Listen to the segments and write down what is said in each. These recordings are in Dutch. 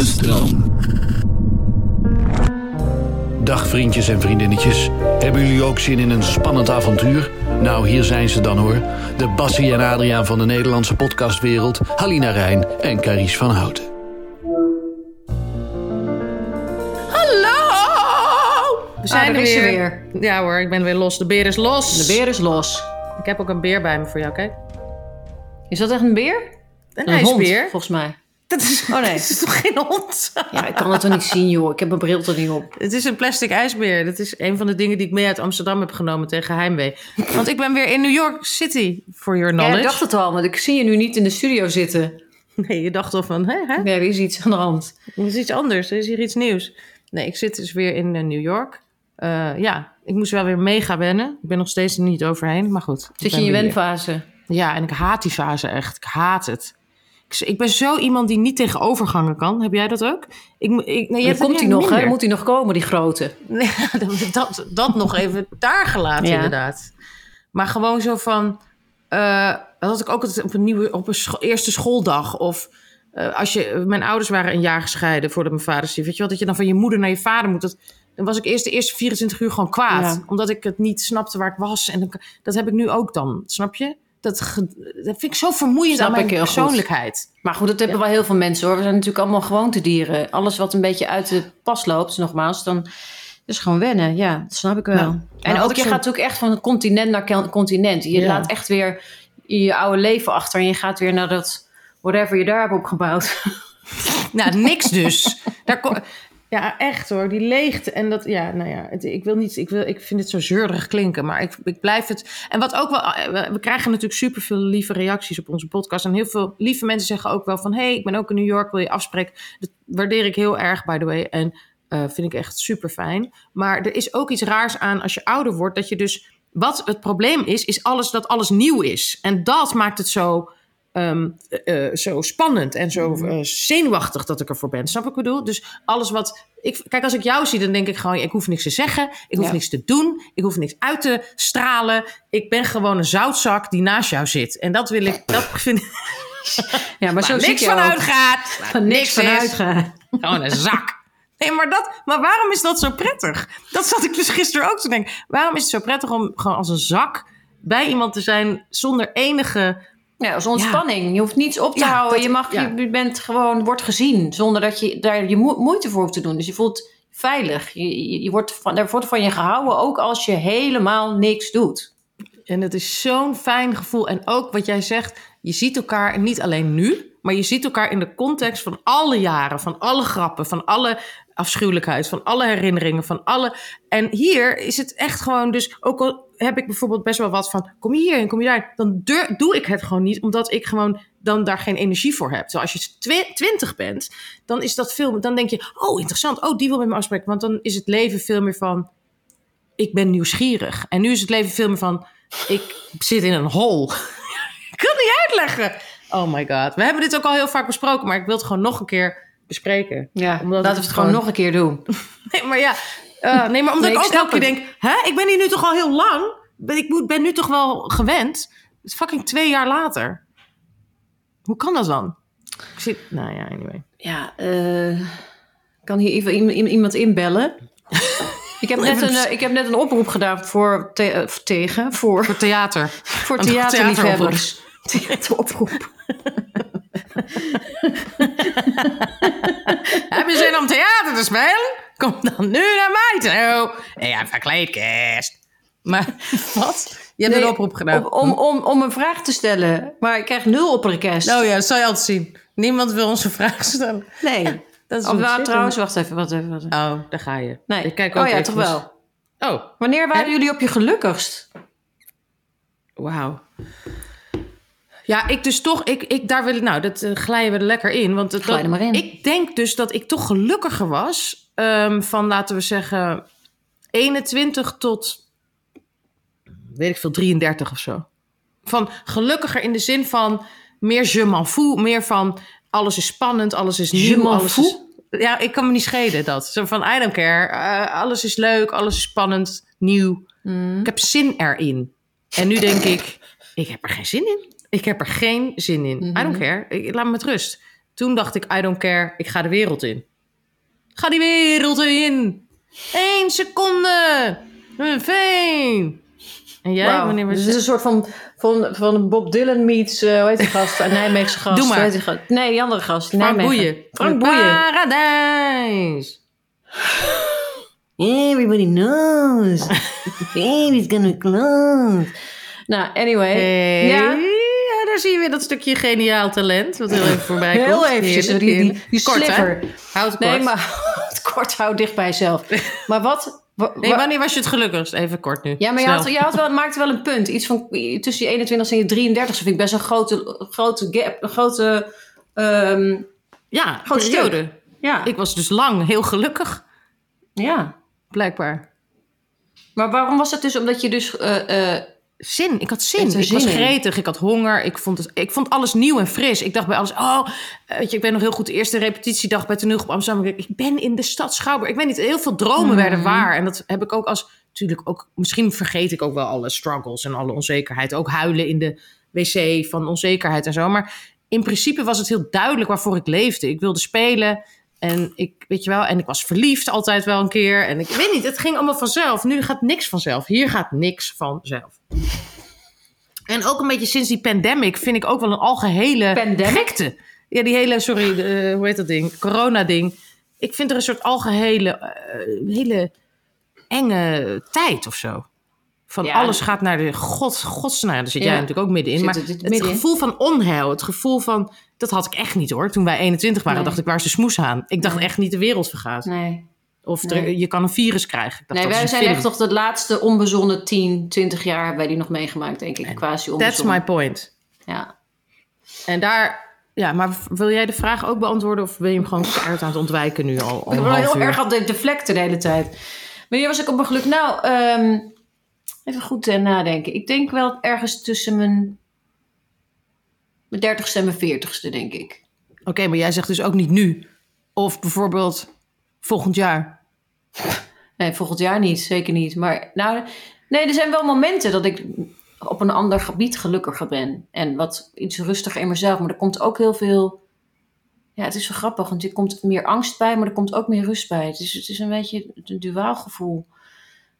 de stroom. Dag vriendjes en vriendinnetjes. Hebben jullie ook zin in een spannend avontuur? Nou, hier zijn ze dan hoor. De Bassie en Adriaan van de Nederlandse podcastwereld. Halina Rijn en Carice van Houten. Hallo! We zijn Ah, er is ze weer. Ja hoor, ik ben weer los. De beer is los. De beer is los. Ik heb ook een beer bij me voor jou, kijk. Is dat echt een beer? Een, Een hond, ijsbeer. volgens mij. Dat is, Oh, nee. dat is toch geen hond? Ja, ik kan het toch niet zien, joh. Ik heb mijn bril er niet op. Het is een plastic ijsbeer. Dat is een van de dingen die ik mee uit Amsterdam heb genomen tegen heimwee. Want ik ben weer in New York City, for your Ja, knowledge. ik dacht het al, want ik zie je nu niet in de studio zitten. Nee, je dacht al van, hè, hè? Nee, er is iets aan de hand. Er is iets anders, er is hier iets nieuws. Nee, ik zit dus weer in eh, New York. Eh, ja, ik moest wel weer mega wennen. Ik ben nog steeds er niet overheen, maar goed. Zit je in je wenfase? Ja, en ik haat die fase echt. Ik haat het. Ik, ben zo iemand die niet tegen overgangen kan. Heb jij dat ook? Ik, ik, nee, komt hij nog, hè? Moet hij nog komen, die grote? Nee, dat, dat nog even daar gelaten, Ja. inderdaad. Maar gewoon zo van... eh, dat had ik ook altijd op een, nieuwe, op een scho- eerste schooldag. Of eh, als je... Mijn ouders waren een jaar gescheiden voordat mijn vader stierf. Weet je wel, dat je dan van je moeder naar je vader moet. Dat, dan was ik eerst de eerste 24 uur gewoon kwaad. Ja. Omdat ik het niet snapte waar ik was. En dan, dat heb ik nu ook dan, snap je? Dat, ge- dat vind ik zo vermoeiend Snap aan mijn goed. persoonlijkheid. Maar goed, dat hebben wel heel veel mensen, hoor. We zijn natuurlijk allemaal gewoontedieren. Alles wat een beetje uit de pas loopt, nogmaals, dan is gewoon wennen. Ja, dat snap ik wel. Nou, en nou, ook, je zo- gaat natuurlijk echt van continent naar continent. Je Ja. laat echt weer je oude leven achter en je gaat weer naar dat whatever je daar hebt opgebouwd. Nou, niks dus. Daar ja, echt hoor. Die leegte. En dat, ja, nou ja. Ik wil niet, ik, wil, ik vind het zo zeurderig klinken. Maar ik, ik blijf het. En wat ook wel. eh, We, krijgen natuurlijk superveel lieve reacties op onze podcast. En heel veel lieve mensen zeggen ook wel van. hey, ik ben ook in New York. Wil je afspreken? Dat waardeer ik heel erg, by the way. En eh, vind ik echt super fijn. Maar er is ook iets raars aan als je ouder wordt. Dat je dus. Wat het probleem is, is alles dat alles nieuw is. En dat maakt het zo ehm, eh, eh, zo spannend en zo Mhm. eh, zenuwachtig dat ik ervoor ben. Snap ik wat ik bedoel? Dus alles wat... Ik, kijk, als ik jou zie, dan denk ik gewoon... ik hoef niks te zeggen, ik hoef Ja. niks te doen... ik hoef niks uit te stralen. Ik ben gewoon een zoutzak die naast jou zit. En dat wil ik... Dat vind ik... Ja, maar zo zie niks van uitgaat. Van niks van is. uitgaan. Gewoon een zak. Nee, maar, dat, maar waarom is dat zo prettig? Dat zat ik dus gisteren ook te denken. Waarom is het zo prettig om gewoon als een zak bij iemand te zijn zonder enige Ja, als ontspanning. Je hoeft niets op te Ja, houden. dat- je, mag, ja. je bent gewoon, wordt gezien zonder dat je daar je mo- moeite voor hoeft te doen. Dus je voelt veilig. Je, je, je wordt van, er wordt van je gehouden, ook als je helemaal niks doet. En het is zo'n fijn gevoel. En ook wat jij zegt, je ziet elkaar niet alleen nu, maar je ziet elkaar in de context van alle jaren, van alle grappen, van alle afschuwelijkheid, van alle herinneringen, van alle. En hier is het echt gewoon, dus ook al heb ik bijvoorbeeld best wel wat van, kom je hierheen, kom je daar, dan doe ik het gewoon niet, omdat ik gewoon dan daar geen energie voor heb. Terwijl als je twi- twintig bent, dan is dat veel, dan denk je, oh interessant, oh die wil met me afspreken, want dan is het leven veel meer van, ik ben nieuwsgierig. En nu is het leven veel meer van, ik zit in een hol. ik kan het niet uitleggen. Oh my god. We hebben dit ook al heel vaak besproken, maar ik wil het gewoon nog een keer bespreken. Ja, Omdat laten we het gewoon nog een keer doen. Nee, maar ja. Eh, nee, maar omdat Nee, ik ook elke keer denk, hè, ik ben hier nu toch al heel lang. Ik moet- ben nu toch wel gewend. Het is fucking twee jaar later. Hoe kan dat dan? Ik zit, nou ja, anyway. Ja, eh, kan hier even iem- iem- iemand inbellen? ik, heb net een, eh, ik heb net een oproep gedaan voor te- tegen, voor, Voor theater. voor theaterliefhebbers. Theateroproep. Heb je zin om theater te spelen? Kom dan nu naar mij toe. Ja, verkleedkast. Maar wat? Je hebt Nee, een oproep gedaan. Om, om, om, om een vraag te stellen, maar ik krijg nul op request. Oh ja, dat zal je altijd zien. Niemand wil onze vraag stellen. Nee. Dat is Of trouwens, wacht even, wat even. Oh, daar ga je. Nee. Ik kijk oh ook ja, even toch wel. Oh, Wanneer waren jullie op je gelukkigst? wauw. Ja, ik dus toch, ik, ik daar wil ik, nou, dat eh, glijden we er lekker in. Want het, maar in. ik denk dus dat ik toch gelukkiger was ehm, van, laten we zeggen, 21 tot, weet ik veel, 33 of zo. Van gelukkiger in de zin van meer je m'en fous, meer van alles is spannend, alles is nieuw. alles is- ja, ik kan me niet schelen dat. Zo van, I don't care. eh, alles is leuk, alles is spannend, nieuw. Ik heb zin erin. En nu denk ik, ik heb er geen zin in. Ik heb er geen zin in. I don't care. Ik, laat me met rust. Toen dacht ik, I don't care, ik ga de wereld in. Ga die wereld in! Eén seconde! Veen! En jij, Wauw. wanneer was Dus het is een soort van, van, van Bob Dylan meets, eh hoe heet die gast? Een Nijmeegse gast. Doe maar. Gast? Nee, die andere gast. Frank Nijmegen. Boeien. Frank Boeien. Paradijs! Everybody knows. The baby's gonna close. Nou, anyway. Hey. Ja. Zie je weer dat stukje geniaal talent. Wat heel even voorbij komt. Heel eventjes. Die, die, die Kort, hè? sliver. Houd het kort. Nee, maar het kort houdt dicht bij jezelf. Maar wat... wa- Nee, wa- wanneer was je het gelukkigst? Even kort nu. ja, maar je, had, je had wel, maakte wel een punt. Iets van tussen je 21 en je 33. vind ik best een grote, grote gap. Een grote... ehm, Ja, stuk. periode. ja. Ik was dus lang heel gelukkig, ja. blijkbaar. Maar waarom was dat dus? Omdat je dus... eh, eh, Zin, ik had zin. Ik zin was gretig, ik had honger. Ik vond, het, ik vond alles nieuw en fris. Ik dacht bij alles, oh, weet je, ik ben nog heel goed de eerste repetitiedag bij Toneel op Amsterdam. Ik ik ben in de stad Schouwburg. Ik weet niet, heel veel dromen Mhm. werden waar. En dat heb ik ook als, natuurlijk ook, misschien vergeet ik ook wel alle struggles en alle onzekerheid. Ook huilen in de wc van onzekerheid en zo. Maar in principe was het heel duidelijk waarvoor ik leefde. Ik wilde spelen en ik, weet je wel, en ik was verliefd altijd wel een keer. En ik weet niet, het ging allemaal vanzelf. Nu gaat niks vanzelf. Hier gaat niks vanzelf. En ook een beetje sinds die pandemic vind ik ook wel een algehele Pandemic? gekte. Ja, die hele, sorry, eh, hoe heet dat ding? Corona-ding. Ik vind er een soort algehele, eh, hele enge tijd of zo. Van Ja. alles gaat naar de god, gods, nou ja, daar zit jij natuurlijk ook middenin. Maar het- gevoel van onheil, het gevoel van, dat had ik echt niet hoor. Toen wij 21 waren, Nee. dacht ik, waar is de smoes aan? Ik dacht Nee. echt niet de wereld vergaat. nee. Of er- je kan een virus krijgen. Ik dacht, Nee, wij zijn film. echt toch de laatste onbezonnen 10, 20 jaar hebben wij die nog meegemaakt, denk ik. Quasi That's onbezonnen. my point. Ja. En daar, ja, maar wil jij de vraag ook beantwoorden of ben je hem gewoon keihard aan het ontwijken nu al? Ik ben heel uur? erg aan het deflecten de hele tijd. Wanneer was ik op mijn geluk? Nou, ehm, even goed eh, nadenken. Ik denk wel ergens tussen mijn, mijn 30ste en mijn 40ste, denk ik. Oké, maar jij zegt dus ook niet nu. Of bijvoorbeeld volgend jaar. Nee, volgend jaar niet, zeker niet. Maar nou, nee, er zijn wel momenten dat ik op een ander gebied gelukkiger ben. En wat iets rustiger in mezelf. Maar er komt ook heel veel. Ja, het is zo grappig, want er komt meer angst bij, maar er komt ook meer rust bij. Het is, het is een beetje een duaal gevoel.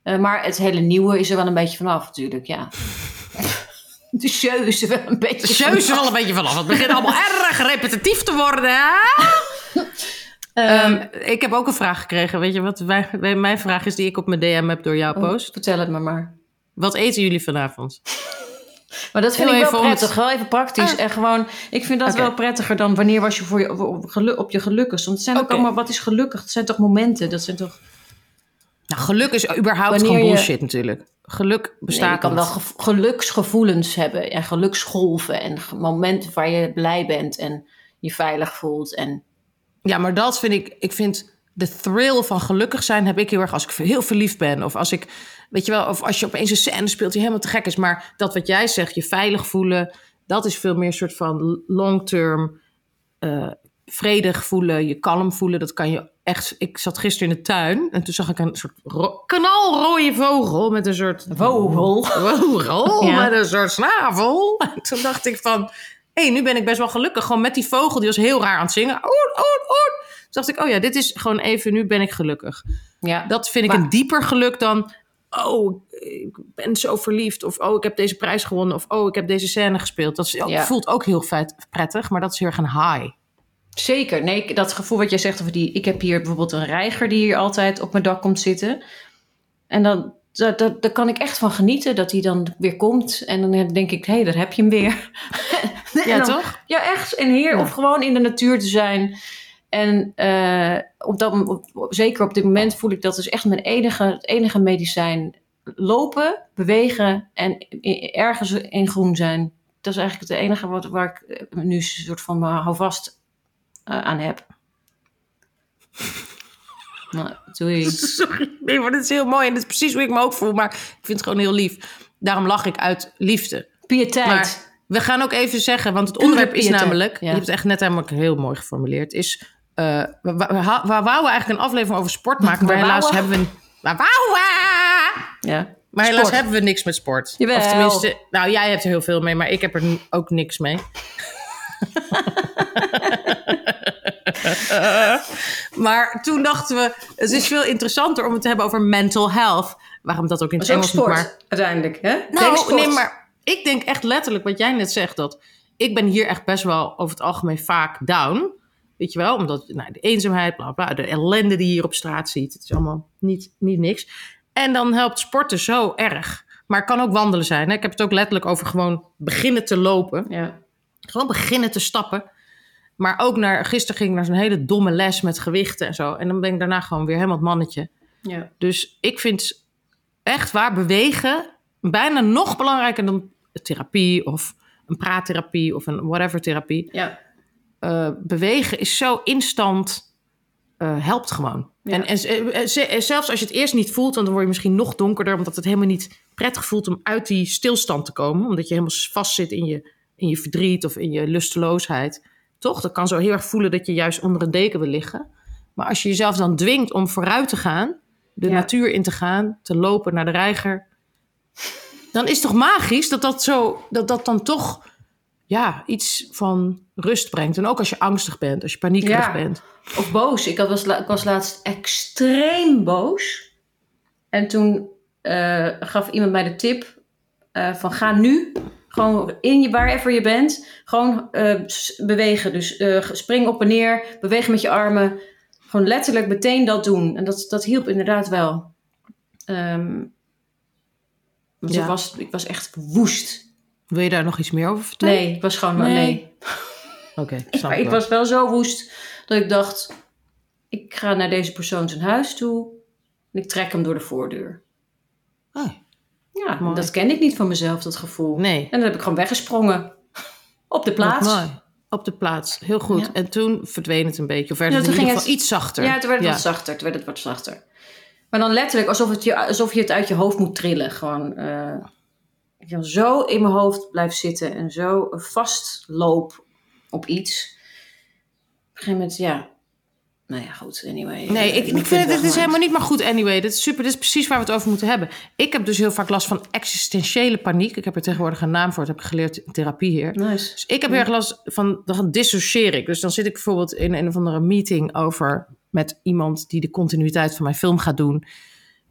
Eh, maar het hele nieuwe is er wel een beetje vanaf, natuurlijk, ja. De show is er wel een beetje De show is er wel een beetje vanaf. Het begint allemaal erg repetitief te worden. hè? Ehm, ik heb ook een vraag gekregen. Weet je wat wij- mijn vraag is die ik op mijn DM heb door jouw Oh, post? Vertel het me maar. Wat eten jullie vanavond? Maar dat vind Heel ik wel om het- prettig, wel even praktisch. Ah. En gewoon, ik vind dat wel prettiger dan wanneer was je voor je, op, je gelukkigst. Want het zijn ook allemaal, wat is gelukkig? Dat zijn toch momenten? Dat zijn toch... Nou, geluk is überhaupt Wanneer gewoon je- bullshit natuurlijk. Geluk Nee, bestaat je kan wel geluksgevoelens hebben en geluksgolven en momenten waar je blij bent en je veilig voelt. En Ja, maar dat vind ik... Ik vind de thrill van gelukkig zijn heb ik heel erg als ik heel verliefd ben. Of als ik, weet je wel, of als je opeens een scène speelt die helemaal te gek is. Maar dat wat jij zegt, je veilig voelen, dat is veel meer een soort van long-term eh, vredig voelen, je kalm voelen. Dat kan je echt. Ik zat gisteren in de tuin en toen zag ik een soort ro- knalrooie vogel met een soort Vogel? vogel Ja. met een soort snavel. En toen dacht ik van, hé, hey, nu ben ik best wel gelukkig. Gewoon met die vogel, die was heel raar aan het zingen. Oet, oet, oet. Toen dacht ik, oh ja, dit is gewoon even, nu ben ik gelukkig. ja, Dat vind ik Maar- een dieper geluk dan, oh, ik ben zo verliefd. Of, oh, ik heb deze prijs gewonnen. Of, oh, ik heb deze scène gespeeld. Dat is, Ja. voelt ook heel vet, prettig, maar dat is heel erg een high. Zeker. Nee, dat gevoel wat jij zegt over die... Ik heb hier bijvoorbeeld een reiger die hier altijd op mijn dak komt zitten. En dan... Daar, daar, daar kan ik echt van genieten dat hij dan weer komt. En dan denk ik, hé, hey, daar heb je hem weer. Ja, dan- toch? Ja, echt. En hier, Ja. of gewoon in de natuur te zijn. En eh, op dat, op- zeker op dit moment voel ik dat is echt mijn enige, het enige medicijn. Lopen, bewegen en ergens in groen zijn. Dat is eigenlijk het enige wat, waar ik nu een soort van me houvast aan heb. Nou, doei. Sorry, nee, maar dit is heel mooi. En dat is precies hoe ik me ook voel. Maar ik vind het gewoon heel lief. Daarom lach ik uit liefde. Pietijd. Maar we gaan ook even zeggen, want het onderwerp is namelijk, ja. je hebt het echt net helemaal heel mooi geformuleerd, is, eh we, we, we, we wouden eigenlijk een aflevering over sport maken, maar helaas hebben we... Wouden! ja. Maar helaas Sport. hebben we niks met sport. Jawel. Of tenminste, nou jij hebt er heel veel mee, maar ik heb er ook niks mee. maar toen dachten we, het is veel interessanter om het te hebben over mental health. Waarom dat ook in het moet, sport, maar uiteindelijk. Hè? nou, nee, maar ik denk echt letterlijk wat jij net zegt. Dat ik ben hier echt best wel over het algemeen vaak down. Weet je wel? Omdat nou, de eenzaamheid, bla bla, de ellende die je hier op straat ziet. Het is allemaal niet, niet niks. En dan helpt sporten zo erg. Maar het kan ook wandelen zijn. Hè? Ik heb het ook letterlijk over gewoon beginnen te lopen. Ja. Gewoon beginnen te stappen. Maar ook naar, gisteren ging ik naar zo'n hele domme les met gewichten en zo. En dan ben ik daarna gewoon weer helemaal het mannetje. Ja. Dus ik vind echt waar bewegen bijna nog belangrijker dan therapie of een praattherapie of een whatever therapie. Ja. Eh, bewegen is zo instant, eh, helpt gewoon. Ja. En, en z- eh, zelfs als je het eerst niet voelt, dan word je misschien nog donkerder, omdat het helemaal niet prettig voelt om uit die stilstand te komen. Omdat je helemaal vastzit in je, in je verdriet of in je lusteloosheid. Toch? Dat kan zo heel erg voelen dat je juist onder een deken wil liggen. Maar als je jezelf dan dwingt om vooruit te gaan, de Ja. natuur in te gaan, te lopen naar de reiger, dan is het toch magisch dat dat, zo, dat, dat dan toch ja, iets van rust brengt. En ook als je angstig bent, als je paniekerig Ja. bent. Of boos. Ik, had, was, ik was laatst extreem boos. En toen eh, gaf iemand mij de tip eh, van ga nu gewoon in je wherever je bent, gewoon eh, bewegen. Dus eh, spring op en neer, beweeg met je armen. Gewoon letterlijk meteen dat doen. En dat, dat hielp inderdaad wel. Ehm, want Ja. ik, was, ik was echt woest. Wil je daar nog iets meer over vertellen? Nee, ik was gewoon maar Nee. nee. Oké, snap Maar ik was wel zo woest dat ik dacht: ik ga naar deze persoon zijn huis toe en ik trek hem door de voordeur. Oh, Ja, Mooi. dat ken ik niet van mezelf, dat gevoel. nee, En dan heb ik gewoon weggesprongen. Op de plaats. mooi. Op de plaats, heel goed. Ja. En toen verdween het een beetje. Of werd Ja, het in ieder ging geval het- iets zachter. Ja, toen werd het Ja. wat zachter. Toen werd het wat zachter. Maar dan letterlijk alsof, het je, alsof je het uit je hoofd moet trillen. Gewoon ik dan zo in mijn hoofd blijf zitten en zo vastloop op iets. Op een gegeven moment, ja. Nou ja, goed, anyway. Nee, ik, ik vind het, het is helemaal niet maar goed anyway. Dit is super, dit is precies waar we het over moeten hebben. Ik heb dus heel vaak last van existentiële paniek. Ik heb er tegenwoordig een naam voor, dat heb ik geleerd in therapie hier. Nice. Dus ik heb heel erg last van, dan dissocieer ik. Dus dan zit ik bijvoorbeeld in een of andere meeting over met iemand die de continuïteit van mijn film gaat doen.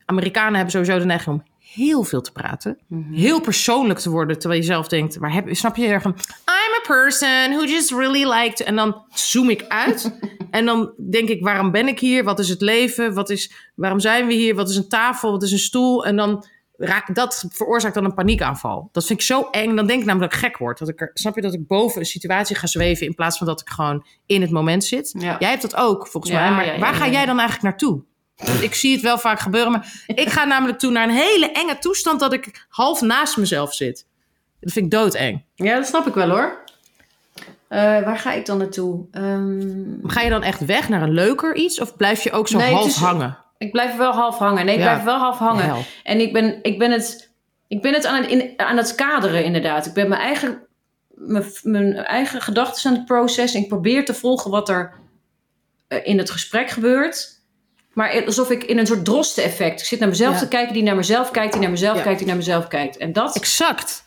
Amerikanen hebben sowieso de neiging om heel veel te praten. Mhm. Heel persoonlijk te worden, terwijl je zelf denkt, waar heb, snap je erg van, I'm a person who just really liked. En dan zoom ik uit en dan denk ik, waarom ben ik hier? Wat is het leven? Wat is, waarom zijn we hier? Wat is een tafel? Wat is een stoel? En dan raak, dat veroorzaakt dan een paniekaanval. Dat vind ik zo eng. Dan denk ik namelijk dat ik gek word. Dat ik er, snap je dat ik boven een situatie ga zweven in plaats van dat ik gewoon in het moment zit? Ja. Jij hebt dat ook, volgens Ja, mij. Maar ja, waar ga jij dan eigenlijk naartoe? Ik zie het wel vaak gebeuren, maar ik ga namelijk toe naar een hele enge toestand dat ik half naast mezelf zit. Dat vind ik doodeng. Ja, dat snap ik wel hoor. Eh, waar ga ik dan naartoe? Ehm, Ga je dan echt weg naar een leuker iets of blijf je ook zo Nee, half is- hangen? ik blijf wel half hangen. Nee, ik Ja. blijf wel half hangen. Hel. En ik ben, ik ben het, ik ben het aan, het in, aan het kaderen inderdaad. Ik ben mijn eigen, mijn, mijn eigen gedachten aan het processen. Ik probeer te volgen wat er eh, in het gesprek gebeurt. Maar alsof ik in een soort drosten-effect. Ik zit naar mezelf Ja. te kijken, die naar mezelf kijkt, die naar mezelf Ja. kijkt, die naar mezelf kijkt. En dat Exact.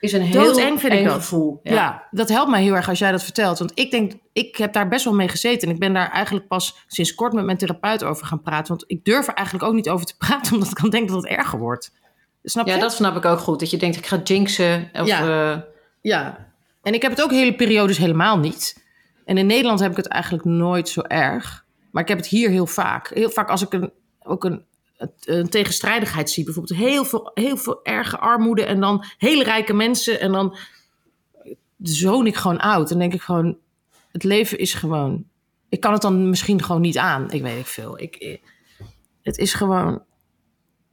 is een heel Doodeng vind ik eng gevoel. Ja. dat helpt mij heel erg als jij dat vertelt. Want ik denk, ik heb daar best wel mee gezeten. En ik ben daar eigenlijk pas sinds kort met mijn therapeut over gaan praten. Want ik durf er eigenlijk ook niet over te praten, omdat ik dan denk dat het erger wordt. Snap je? Ja, dat snap ik ook goed. Dat je denkt, ik ga jinxen. Of, Ja. eh, Ja, en ik heb het ook hele periodes helemaal niet. En in Nederland heb ik het eigenlijk nooit zo erg. Maar ik heb het hier heel vaak. Heel vaak als ik een, ook een, een tegenstrijdigheid zie. Bijvoorbeeld heel veel, heel veel erge armoede en dan hele rijke mensen. En dan zoon ik gewoon oud. Dan denk ik gewoon, het leven is gewoon... Ik kan het dan misschien gewoon niet aan. Ik weet niet veel. Ik, ik- het is gewoon...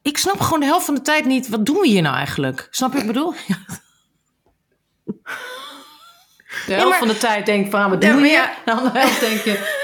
Ik snap gewoon de helft van de tijd niet... Wat doen we hier nou eigenlijk? Snap je wat ik bedoel? Ja. de helft maar- van de tijd denk ik van, wat Ja, doe maar je? ja. De andere helft denk je,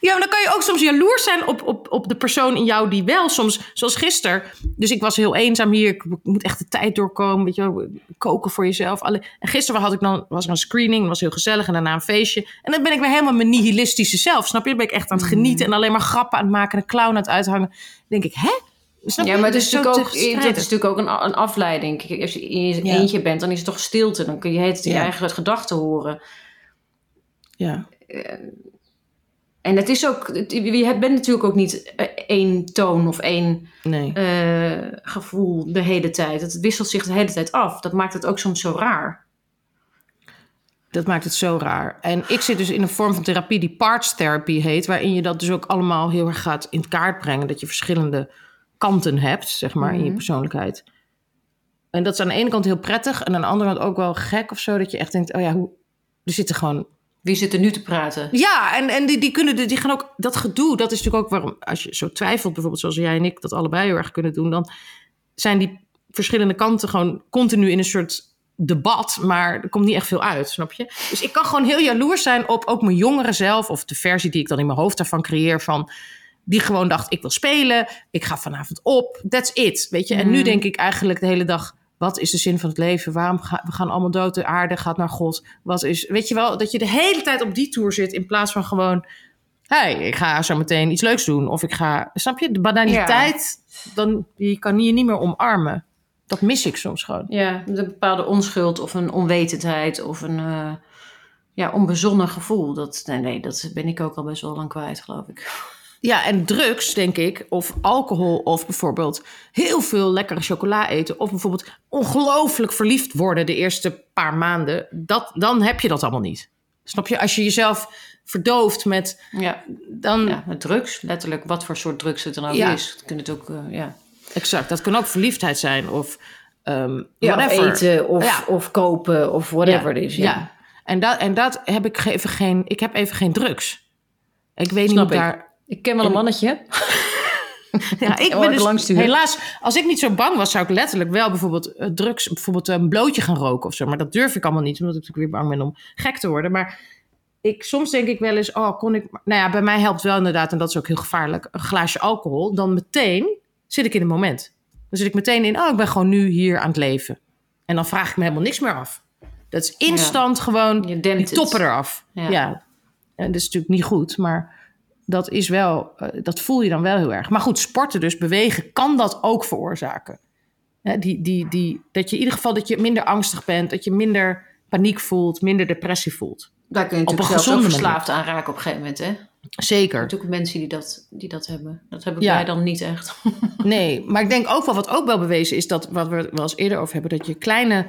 Ja, maar dan kan je ook soms jaloers zijn op, op, op de persoon in jou die wel soms, zoals gisteren. Dus ik was heel eenzaam hier. Ik moet echt de tijd doorkomen. Weet je, wel, koken voor jezelf. Alle, en gisteren had ik dan, was er een screening. Was heel gezellig. En daarna een feestje. En dan ben ik weer helemaal mijn nihilistische zelf. Snap je? Dan ben ik echt aan het Mhm. genieten. En alleen maar grappen aan het maken. En een clown aan het uithangen. Dan denk ik, hè? Snap Ja, je? maar het is, natuurlijk ook, het is natuurlijk ook een, een afleiding. Kijk, Als je in je Ja. eentje bent, dan is het toch stilte. Dan kun je het je Ja. eigen gedachten horen. Ja. En het is ook, je bent natuurlijk ook niet eh, één toon of één Nee. eh, gevoel de hele tijd. Het wisselt zich de hele tijd af. Dat maakt het ook soms zo raar. Dat maakt het zo raar. En ik zit dus in een vorm van therapie die parts therapy heet, waarin je dat dus ook allemaal heel erg gaat in kaart brengen. Dat je verschillende kanten hebt, zeg maar, in je Mhm. persoonlijkheid. En dat is aan de ene kant heel prettig en aan de andere kant ook wel gek of zo. Dat je echt denkt, oh ja, hoe... er zitten gewoon Wie zit er nu te praten? Ja, en, en die, die kunnen die gaan ook dat gedoe. Dat is natuurlijk ook waarom, als je zo twijfelt, bijvoorbeeld zoals jij en ik dat allebei heel erg kunnen doen, dan zijn die verschillende kanten gewoon continu in een soort debat, maar er komt niet echt veel uit, snap je? Dus ik kan gewoon heel jaloers zijn op ook mijn jongere zelf, of de versie die ik dan in mijn hoofd daarvan creëer van. Die gewoon dacht, ik wil spelen, ik ga vanavond op, that's it, weet je. En nu Mhm. denk ik eigenlijk de hele dag, wat is de zin van het leven? Waarom gaan we gaan allemaal dood? De aarde gaat naar God. Wat is, weet je wel, dat je de hele tijd op die tour zit in plaats van gewoon, hey, ik ga zo meteen iets leuks doen. Of ik ga, snap je, de banaliteit, dan die kan je niet meer omarmen. Dat mis ik soms gewoon. Ja, een bepaalde onschuld of een onwetendheid of een eh, ja, onbezonnen gevoel. Dat, nee, nee, dat ben ik ook al best wel lang kwijt, geloof ik. Ja, en drugs, denk ik, of alcohol, of bijvoorbeeld heel veel lekkere chocola eten, of bijvoorbeeld ongelooflijk verliefd worden de eerste paar maanden, dat, dan heb je dat allemaal niet. Snap je? Als je jezelf verdooft met, Ja, dan, ja met drugs, letterlijk. Wat voor soort drugs het dan ook Ja. is. Het kunnen het ook, eh, ja. exact, dat kan ook verliefdheid zijn, of ehm Ja, of eten of, Ja. of kopen of whatever it is. Ja. En, dat, en dat heb ik even geen, ik heb even geen drugs. Ik weet niet Snap ik. daar Ik ken wel een mannetje. Ja, ik ben dus, helaas, als ik niet zo bang was, zou ik letterlijk wel bijvoorbeeld eh, drugs, bijvoorbeeld een blootje gaan roken of zo. Maar dat durf ik allemaal niet, omdat ik natuurlijk weer bang ben om gek te worden. Maar ik, soms denk ik wel eens, oh, kon ik. Nou ja, bij mij helpt wel inderdaad, en dat is ook heel gevaarlijk, een glaasje alcohol. Dan meteen zit ik in het moment. Dan zit ik meteen in, oh, ik ben gewoon nu hier aan het leven. En dan vraag ik me helemaal niks meer af. Dat is instant gewoon Je die toppen eraf. Ja. Ja. En dat is natuurlijk niet goed, maar dat is wel, eh, dat voel je dan wel heel erg. Maar goed, sporten dus, bewegen, kan dat ook veroorzaken. Hè, die, die, die, dat je in ieder geval dat je minder angstig bent, dat je minder paniek voelt, minder depressie voelt. Daar kun je Op natuurlijk zelf ook verslaafd aan raken op een gegeven moment. Hè? Er Zeker. natuurlijk mensen die dat, die dat hebben. Dat hebben Ja. wij dan niet echt. Nee, maar ik denk ook wel, wat ook wel bewezen is, dat wat we wel eens eerder over hebben, dat je kleine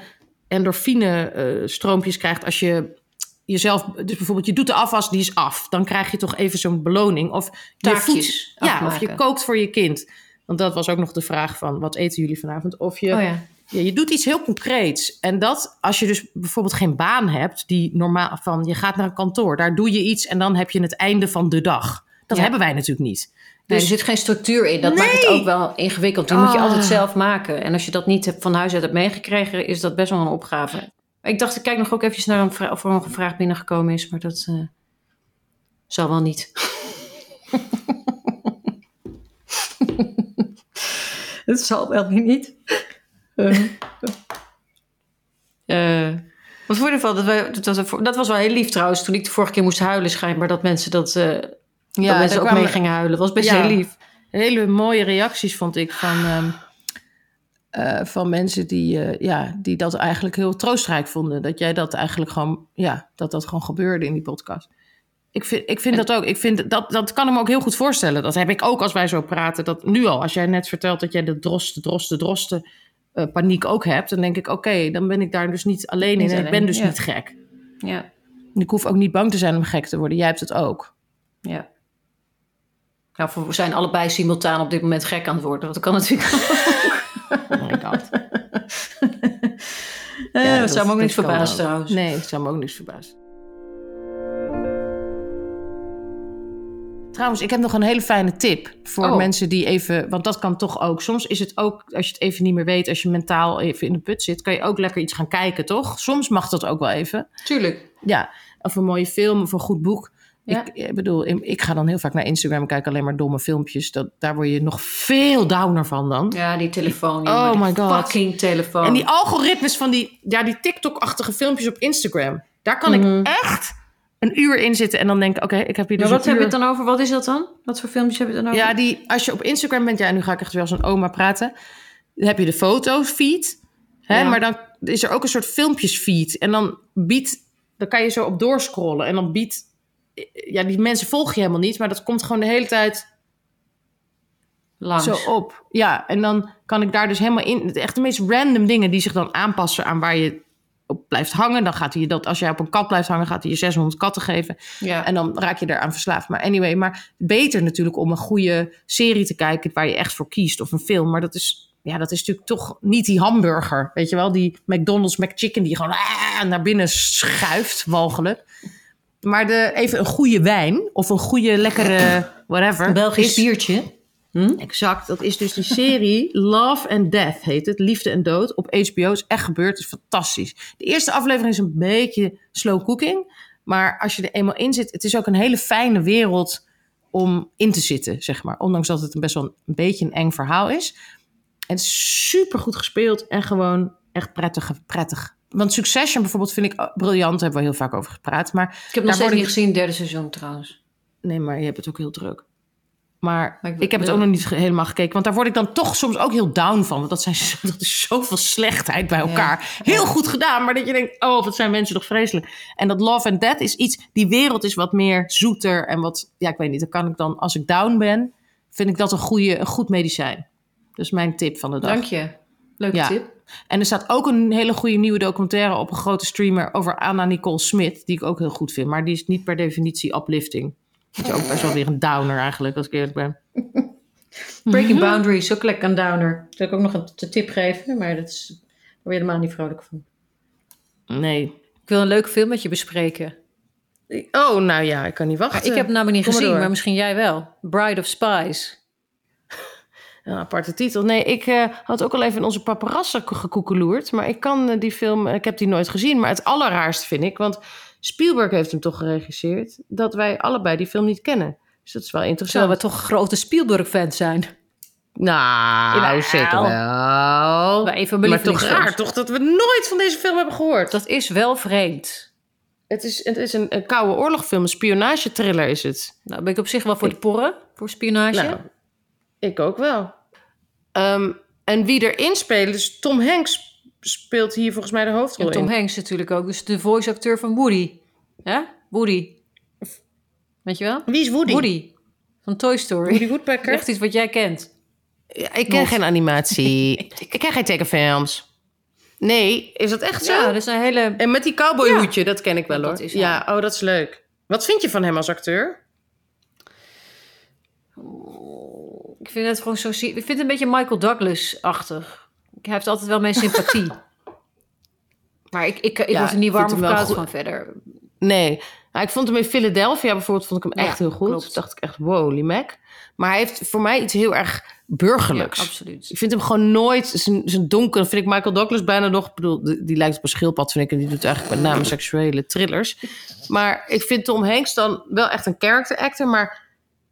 endorfine-stroompjes krijgt als je jezelf, dus bijvoorbeeld je doet de afwas, die is af. Dan krijg je toch even zo'n beloning. Of je Taakjes ja, afmaken. of je kookt voor je kind. Want dat was ook nog de vraag van, wat eten jullie vanavond? Of je, Oh ja. ja, je doet iets heel concreets. En dat, als je dus bijvoorbeeld geen baan hebt, die normaal van, je gaat naar een kantoor, daar doe je iets en dan heb je het einde van de dag. Dat Ja. hebben wij natuurlijk niet. Nee, Dus- er zit geen structuur in. Dat Nee. maakt het ook wel ingewikkeld. Die moet je Ah. altijd zelf maken. En als je dat niet hebt, van huis uit hebt meegekregen, is dat best wel een opgave. Ik dacht, ik kijk nog ook eventjes naar een vraag, of er nog een vraag binnengekomen is, maar dat eh, zal wel niet. Het zal wel weer niet. Eh. Eh, wat vond je ervan? Dat, wij, dat, was, dat was wel heel lief trouwens. Toen ik de vorige keer moest huilen, schijnbaar dat mensen dat, eh, dat mensen ook kwamen- mee gingen huilen. Dat was best Ja. heel lief. hele mooie reacties vond ik van, ehm, eh, van mensen die, eh, ja, die dat eigenlijk heel troostrijk vonden. Dat jij dat eigenlijk gewoon, ja, dat dat gewoon gebeurde in die podcast. Ik vind, ik vind dat ook. Ik vind dat, dat kan ik me ook heel goed voorstellen. Dat heb ik ook als wij zo praten. Dat nu al, als jij net vertelt dat jij de drosten, drosten, drosten eh, paniek ook hebt. Dan denk ik, oké, dan ben ik daar dus niet alleen Niet in. En ik ben dus ja. niet gek. Ja, En ik hoef ook niet bang te zijn om gek te worden. Jij hebt het ook. ja. Nou, we zijn allebei simultaan op dit moment gek aan het worden. Dat kan natuurlijk ook. Oh my god. Eh, Ja, dat zou me ook niks verbazen trouwens. Nee, dat zou me ook niks verbazen. Trouwens, ik heb nog een hele fijne tip voor Oh. mensen die even... Want dat kan toch ook. Soms is het ook, als je het even niet meer weet... als je mentaal even in de put zit... kan je ook lekker iets gaan kijken, toch? Soms mag dat ook wel even. Tuurlijk. Ja, of een mooie film of een goed boek. Ja. Ik, bedoel, ik ga dan heel vaak naar Instagram... en kijk alleen maar domme filmpjes. Dat, daar word je nog veel downer van dan. Ja, die telefoon. Oh jongen, my God. Fucking telefoon. En die algoritmes van die, ja, die TikTok-achtige filmpjes op Instagram. Daar kan Mhm. ik echt een uur in zitten en dan denk ik, oké, ik heb hier maar dus wat heb je het dan over? Wat is dat dan? Wat voor filmpjes heb je het dan over? Ja, die, als je op Instagram bent, ja, nu ga ik echt weer als een oma praten. Dan heb je de fotofeed. Hè, Ja. Maar dan is er ook een soort filmpjesfeed. En dan biedt, dan kan je zo op doorscrollen. En dan biedt ja, die mensen volg je helemaal niet, maar dat komt gewoon de hele tijd Langs. zo op. Ja, en dan kan ik daar dus helemaal in. Echt de meest random dingen die zich dan aanpassen aan waar je op blijft hangen. Dan gaat hij je dat, als jij op een kat blijft hangen, gaat hij je 600 katten geven. Ja. En dan raak je eraan verslaafd. Maar anyway, maar beter natuurlijk om een goede serie te kijken waar je echt voor kiest. Of een film. Maar dat is, ja, dat is natuurlijk toch niet die hamburger. Weet je wel, die McDonald's McChicken die gewoon ah, naar binnen schuift, walgelijk. Maar de, even een goede wijn of een goede lekkere whatever. Een Belgisch is- biertje. Exact, dat is dus die serie Love and Death heet het. Liefde en Dood op HBO. is echt gebeurd, is fantastisch. De eerste aflevering is een beetje slow cooking. Maar als je er eenmaal in zit, het is ook een hele fijne wereld om in te zitten, zeg maar. Ondanks dat het een best wel een, een beetje een eng verhaal is. En het is super goed gespeeld en gewoon echt prettig. prettig. Want Succession bijvoorbeeld vind ik briljant, daar hebben we heel vaak over gepraat. Maar Ik heb nog steeds niet ik- gezien, derde seizoen trouwens. Nee, maar je hebt het ook heel druk. Maar, Maar ik ik, heb het ook nog niet helemaal gekeken. Want daar word ik dan toch soms ook heel down van. Want dat, zijn, dat is zoveel slechtheid bij elkaar. Heel goed gedaan. Maar dat je denkt, oh, wat zijn mensen toch vreselijk. En dat Love and Death is iets... Die wereld is wat meer zoeter. En wat, ja, ik weet niet. Dan kan ik dan, als ik down ben... Vind ik dat een, goede, een goed medicijn. Dus mijn tip van de dag. Dank je. Leuke Ja. tip. En er staat ook een hele goede nieuwe documentaire op een grote streamer over Anna Nicole Smit, die ik ook heel goed vind. Maar die is niet per definitie uplifting. Dat is ook best wel weer een downer eigenlijk, als ik eerlijk ben. Breaking Boundaries, ook lekker een downer. Zal ik ook nog een tip geven, maar dat is, daar word je helemaal niet vrolijk van. Nee. Ik wil een leuk film met je bespreken. Oh, nou ja, ik kan niet wachten. Maar ik heb hem namelijk niet Kom maar gezien, door. maar misschien jij wel. Bride of Spies. Een aparte titel. Nee, ik eh, had ook al even in onze paparazzen ge- gekoekeloerd. Maar ik kan eh, die film, ik heb die nooit gezien. Maar het allerraarste vind ik, want Spielberg heeft hem toch geregisseerd, dat wij allebei die film niet kennen. Dus dat is wel interessant. Terwijl we toch grote Spielberg-fans zijn. Nou, Jawel. zeker wel. Van mijn maar toch raar, toch? Dat we nooit van deze film hebben gehoord. Dat is wel vreemd. Het is, het is een, een koude oorlogfilm, een spionagetriller is het. Nou, ben ik op zich wel voor de porren, voor spionage. Nou, ik ook wel. Ehm, en wie erin speelt, dus Tom Hanks speelt hier volgens mij de hoofdrol en Tom in. Hanks natuurlijk ook, dus de voice-acteur van Woody. Hè? Woody. Weet je wel? Wie is Woody? Woody. Van Toy Story. Woody Woodpecker? Echt iets wat jij kent. Ja, ik ken geen animatie. ik ken geen tekenfilms. Nee, is dat echt zo? Ja, dat is een hele... En met die cowboyhoedje, dat ken ik wel Ja, hoor. dat is ja, oh, dat is leuk. Wat vind je van hem als acteur? Ik vind het gewoon zo... Ik vind het een beetje Michael Douglas-achtig. Hij heeft altijd wel mijn sympathie. maar ik, ik, ik Ja, word er niet ik warm of koud van verder. Nee, nou, ik vond hem in Philadelphia bijvoorbeeld vond ik hem Ja, echt heel goed. klopt. dacht ik echt, wow, Mac. Maar hij heeft voor mij iets heel erg burgerlijks. Ja, absoluut. Ik vind hem gewoon nooit, zijn, donker, vind ik Michael Douglas bijna nog, ik bedoel, die, die lijkt op een schildpad, vind ik, en die doet eigenlijk met name seksuele thrillers. Maar ik vind Tom Hanks dan wel echt een character actor, maar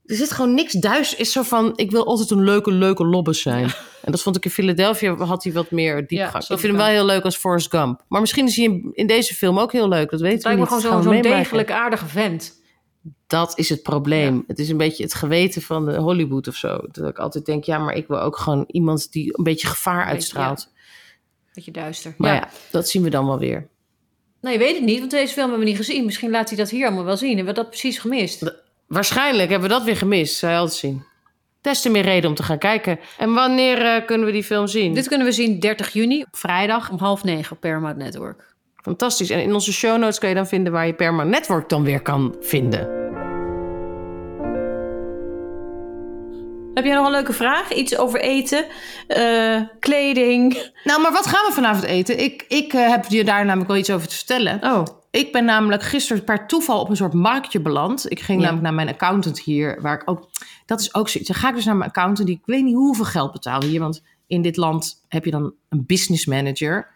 er zit gewoon niks duis. Is zo van, ik wil altijd een leuke, leuke lobbes zijn. En dat vond ik in Philadelphia, had hij wat meer diepgang. Ja, ik vind ik hem wel heel leuk als Forrest Gump. Maar misschien is hij in, in deze film ook heel leuk, dat weten Het we lijkt me niet. gewoon zo'n degelijk aardige vent. Dat is het probleem. Het is een beetje het geweten van de Hollywood of zo. Dat ik altijd denk, ja, maar ik wil ook gewoon iemand die een beetje gevaar beetje, uitstraalt. Beetje duister. Maar ja. dat zien we dan wel weer. Nee, je weet het niet, want deze film hebben we niet gezien. Misschien laat hij dat hier allemaal wel zien. Hebben we dat precies gemist? Waarschijnlijk hebben we dat weer gemist, zou je altijd zien. Des te meer reden om te gaan kijken. En wanneer eh, kunnen we die film zien? Dit kunnen we zien 30 juni, op vrijdag, om half negen op Paramount Network. Fantastisch. En in onze show notes kun je dan vinden waar je Paramount Network dan weer kan vinden. Heb jij nog een leuke vraag? Iets over eten, eh, kleding? Nou, maar wat gaan we vanavond eten? Ik, ik eh, heb je daar namelijk wel iets over te vertellen. Oh, Ik ben namelijk gisteren per toeval op een soort marktje beland. Ik ging Ja. namelijk naar mijn accountant hier, waar ik ook... Dat is ook zoiets. Dan ga ik dus naar mijn accountant, die ik weet niet hoeveel geld betaal hier. Want in dit land heb je dan een business manager.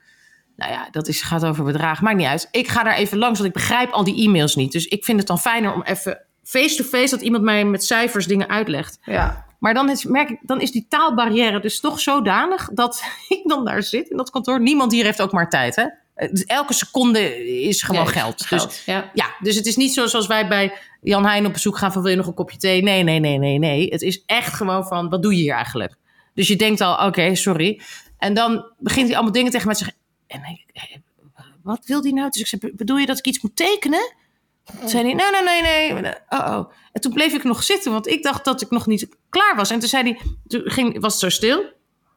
Nou ja, dat is, gaat over bedragen. Maakt niet uit. Ik ga daar even langs, want ik begrijp al die e-mails niet. Dus ik vind het dan fijner om even face-to-face... dat iemand mij met cijfers dingen uitlegt. ja. Maar dan is, merk ik, dan is die taalbarrière dus toch zodanig dat ik dan daar zit in dat kantoor. Niemand hier heeft ook maar tijd, hè? Eh, dus elke seconde is gewoon geld. Dus ja. ja, dus het is niet zo zoals wij bij Jan Heijn op bezoek gaan van wil je nog een kopje thee? Nee, nee, nee, nee, nee. Het is echt gewoon van wat doe je hier eigenlijk? Dus je denkt al, oké, sorry. En dan begint hij allemaal dingen tegen mij te zeggen. En ik, eh, wat wil die nou? Dus ik zeg, bedoel je dat ik iets moet tekenen? Toen zei hij, nee, nee, nee, nee. Oh, oh. En toen bleef ik nog zitten, want ik dacht dat ik nog niet klaar was. En toen zei hij, toen ging, was het zo stil.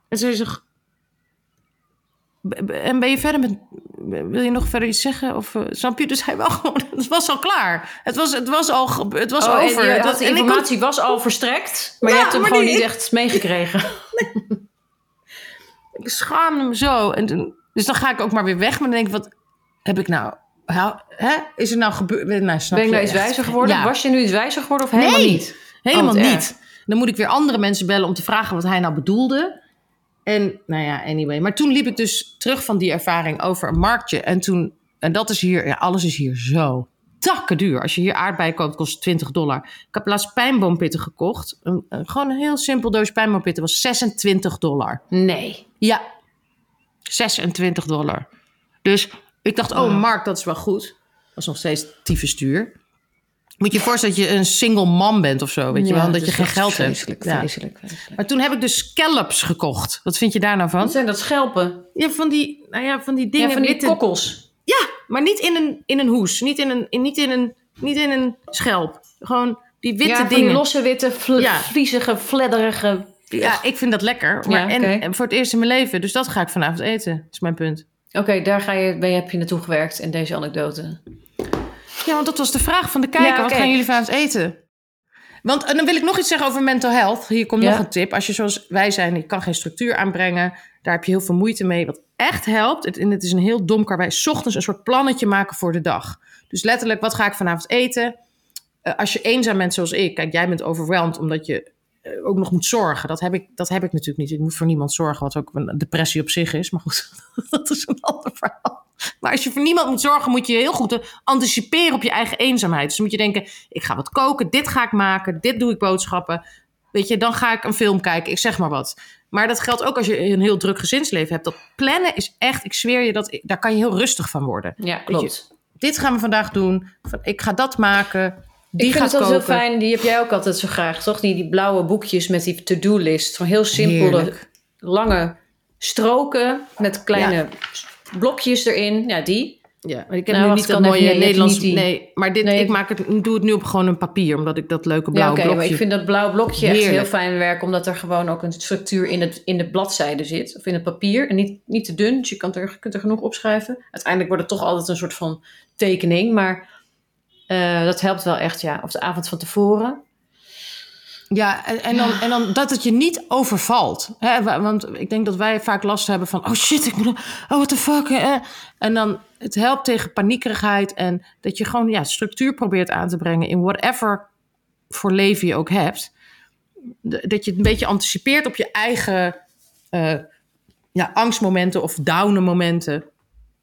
En toen zei hij, "B- b- en ben je verder met, wil je nog verder iets zeggen? Of, uh, snap je? Dus hij wel gewoon, het was al klaar. Het was, het was al, het was Oh, over. Het was- de kon- informatie was al verstrekt, maar Ja, je hebt hem gewoon die- niet echt meegekregen. Ik schaamde me zo. En toen, dus dan ga ik ook maar weer weg. Maar dan denk ik, wat heb ik nou... Hè? Is er nou gebeurd? Nou, snap Ben ik je nou iets wijzer geworden? Ja. Was je nu iets wijzer geworden of helemaal Nee. niet? Helemaal Oh, niet. Dan moet ik weer andere mensen bellen om te vragen wat hij nou bedoelde. En nou ja, anyway. Maar toen liep ik dus terug van die ervaring over een marktje. En toen, en dat is hier, ja, alles is hier zo takken duur. Als je hier aardbeien koopt, kost het 20 dollar. Ik heb laatst pijnboompitten gekocht. Een, een- gewoon een heel simpel doos pijnboompitten was 26 dollar. Nee. Ja, 26 dollar. Dus ik dacht, oh, markt, dat is wel goed. Dat is nog steeds tyfus duur. Moet je je voorstellen dat je een single man bent of zo, weet je Ja, wel? Dat je geen geld hebt. vreselijk, Ja. Vreselijk, vreselijk. Maar toen heb ik dus scallops gekocht. Wat vind je daar nou van? Wat zijn dat schelpen? Ja, van die, nou ja, van die dingen. Ja, van die witte- kokkels. Ja, maar niet in een, in een hoes. Niet in een, in, niet, in een, niet in een schelp. Gewoon die witte ja, van dingen. die losse, witte, vl- Ja. vliezige, fledderige... Ja, ik vind dat lekker. Maar Ja, en, voor het eerst in mijn leven. Dus dat ga ik vanavond eten, is mijn punt. Oké, daar ga je, ben je, heb je naartoe gewerkt in deze anekdote. Ja, want dat was de vraag van de kijker. Ja, Wat gaan jullie vanavond eten? Want en dan wil ik nog iets zeggen over mental health. Hier komt Ja. nog een tip. Als je zoals wij zijn, je kan geen structuur aanbrengen. Daar heb je heel veel moeite mee. Wat echt helpt, het, en het is een heel dom karwei, 's ochtends een soort plannetje maken voor de dag. Dus letterlijk, wat ga ik vanavond eten? Eh, als je eenzaam bent zoals ik, kijk, jij bent overweldigd omdat je eh, ook nog moet zorgen. Dat heb, ik, dat heb ik natuurlijk niet. Ik moet voor niemand zorgen, wat ook een depressie op zich is. Maar goed, dat is een ander verhaal. Maar als je voor niemand moet zorgen, moet je heel goed anticiperen op je eigen eenzaamheid. Dus moet je denken, ik ga wat koken, dit ga ik maken, dit doe ik boodschappen. Weet je, dan ga ik een film kijken, ik zeg maar wat. Maar dat geldt ook als je een heel druk gezinsleven hebt. Dat plannen is echt, ik zweer je, dat, daar kan je heel rustig van worden. Ja, klopt. Dit gaan we vandaag doen, van, ik ga dat maken, die ik vind het altijd koken. heel fijn, die heb jij ook altijd zo graag, toch? Die, die blauwe boekjes met die to-do-list. Van heel simpele, Heerlijk. lange stroken met kleine blokjes erin. Ja, die. Ja, maar ik heb Nou, nu niet dat mooie hebt Nederlands... Nee, maar dit, Nee. ik maak het, doe het nu op gewoon een papier, omdat ik dat leuke Ja, blauwe blokje... ik vind dat blauw blokje echt heel fijn werk, omdat er gewoon ook een structuur in, het, in de bladzijde zit. Of in het papier. En niet, niet te dun, dus je kan er, kunt er genoeg opschrijven. Uiteindelijk wordt het toch altijd een soort van tekening, maar eh, dat helpt wel echt, ja. Of de avond van tevoren. Ja, en, en, dan, en dan dat het je niet overvalt. Hè? wa- Want ik denk dat wij vaak last hebben van... oh shit, ik moet... Oh, what the fuck. eh. En dan, het helpt tegen paniekerigheid... en dat je gewoon ja, structuur probeert aan te brengen... in whatever voor leven je ook hebt. Dat je het een beetje anticipeert op je eigen... eh, ja, angstmomenten of downen momenten.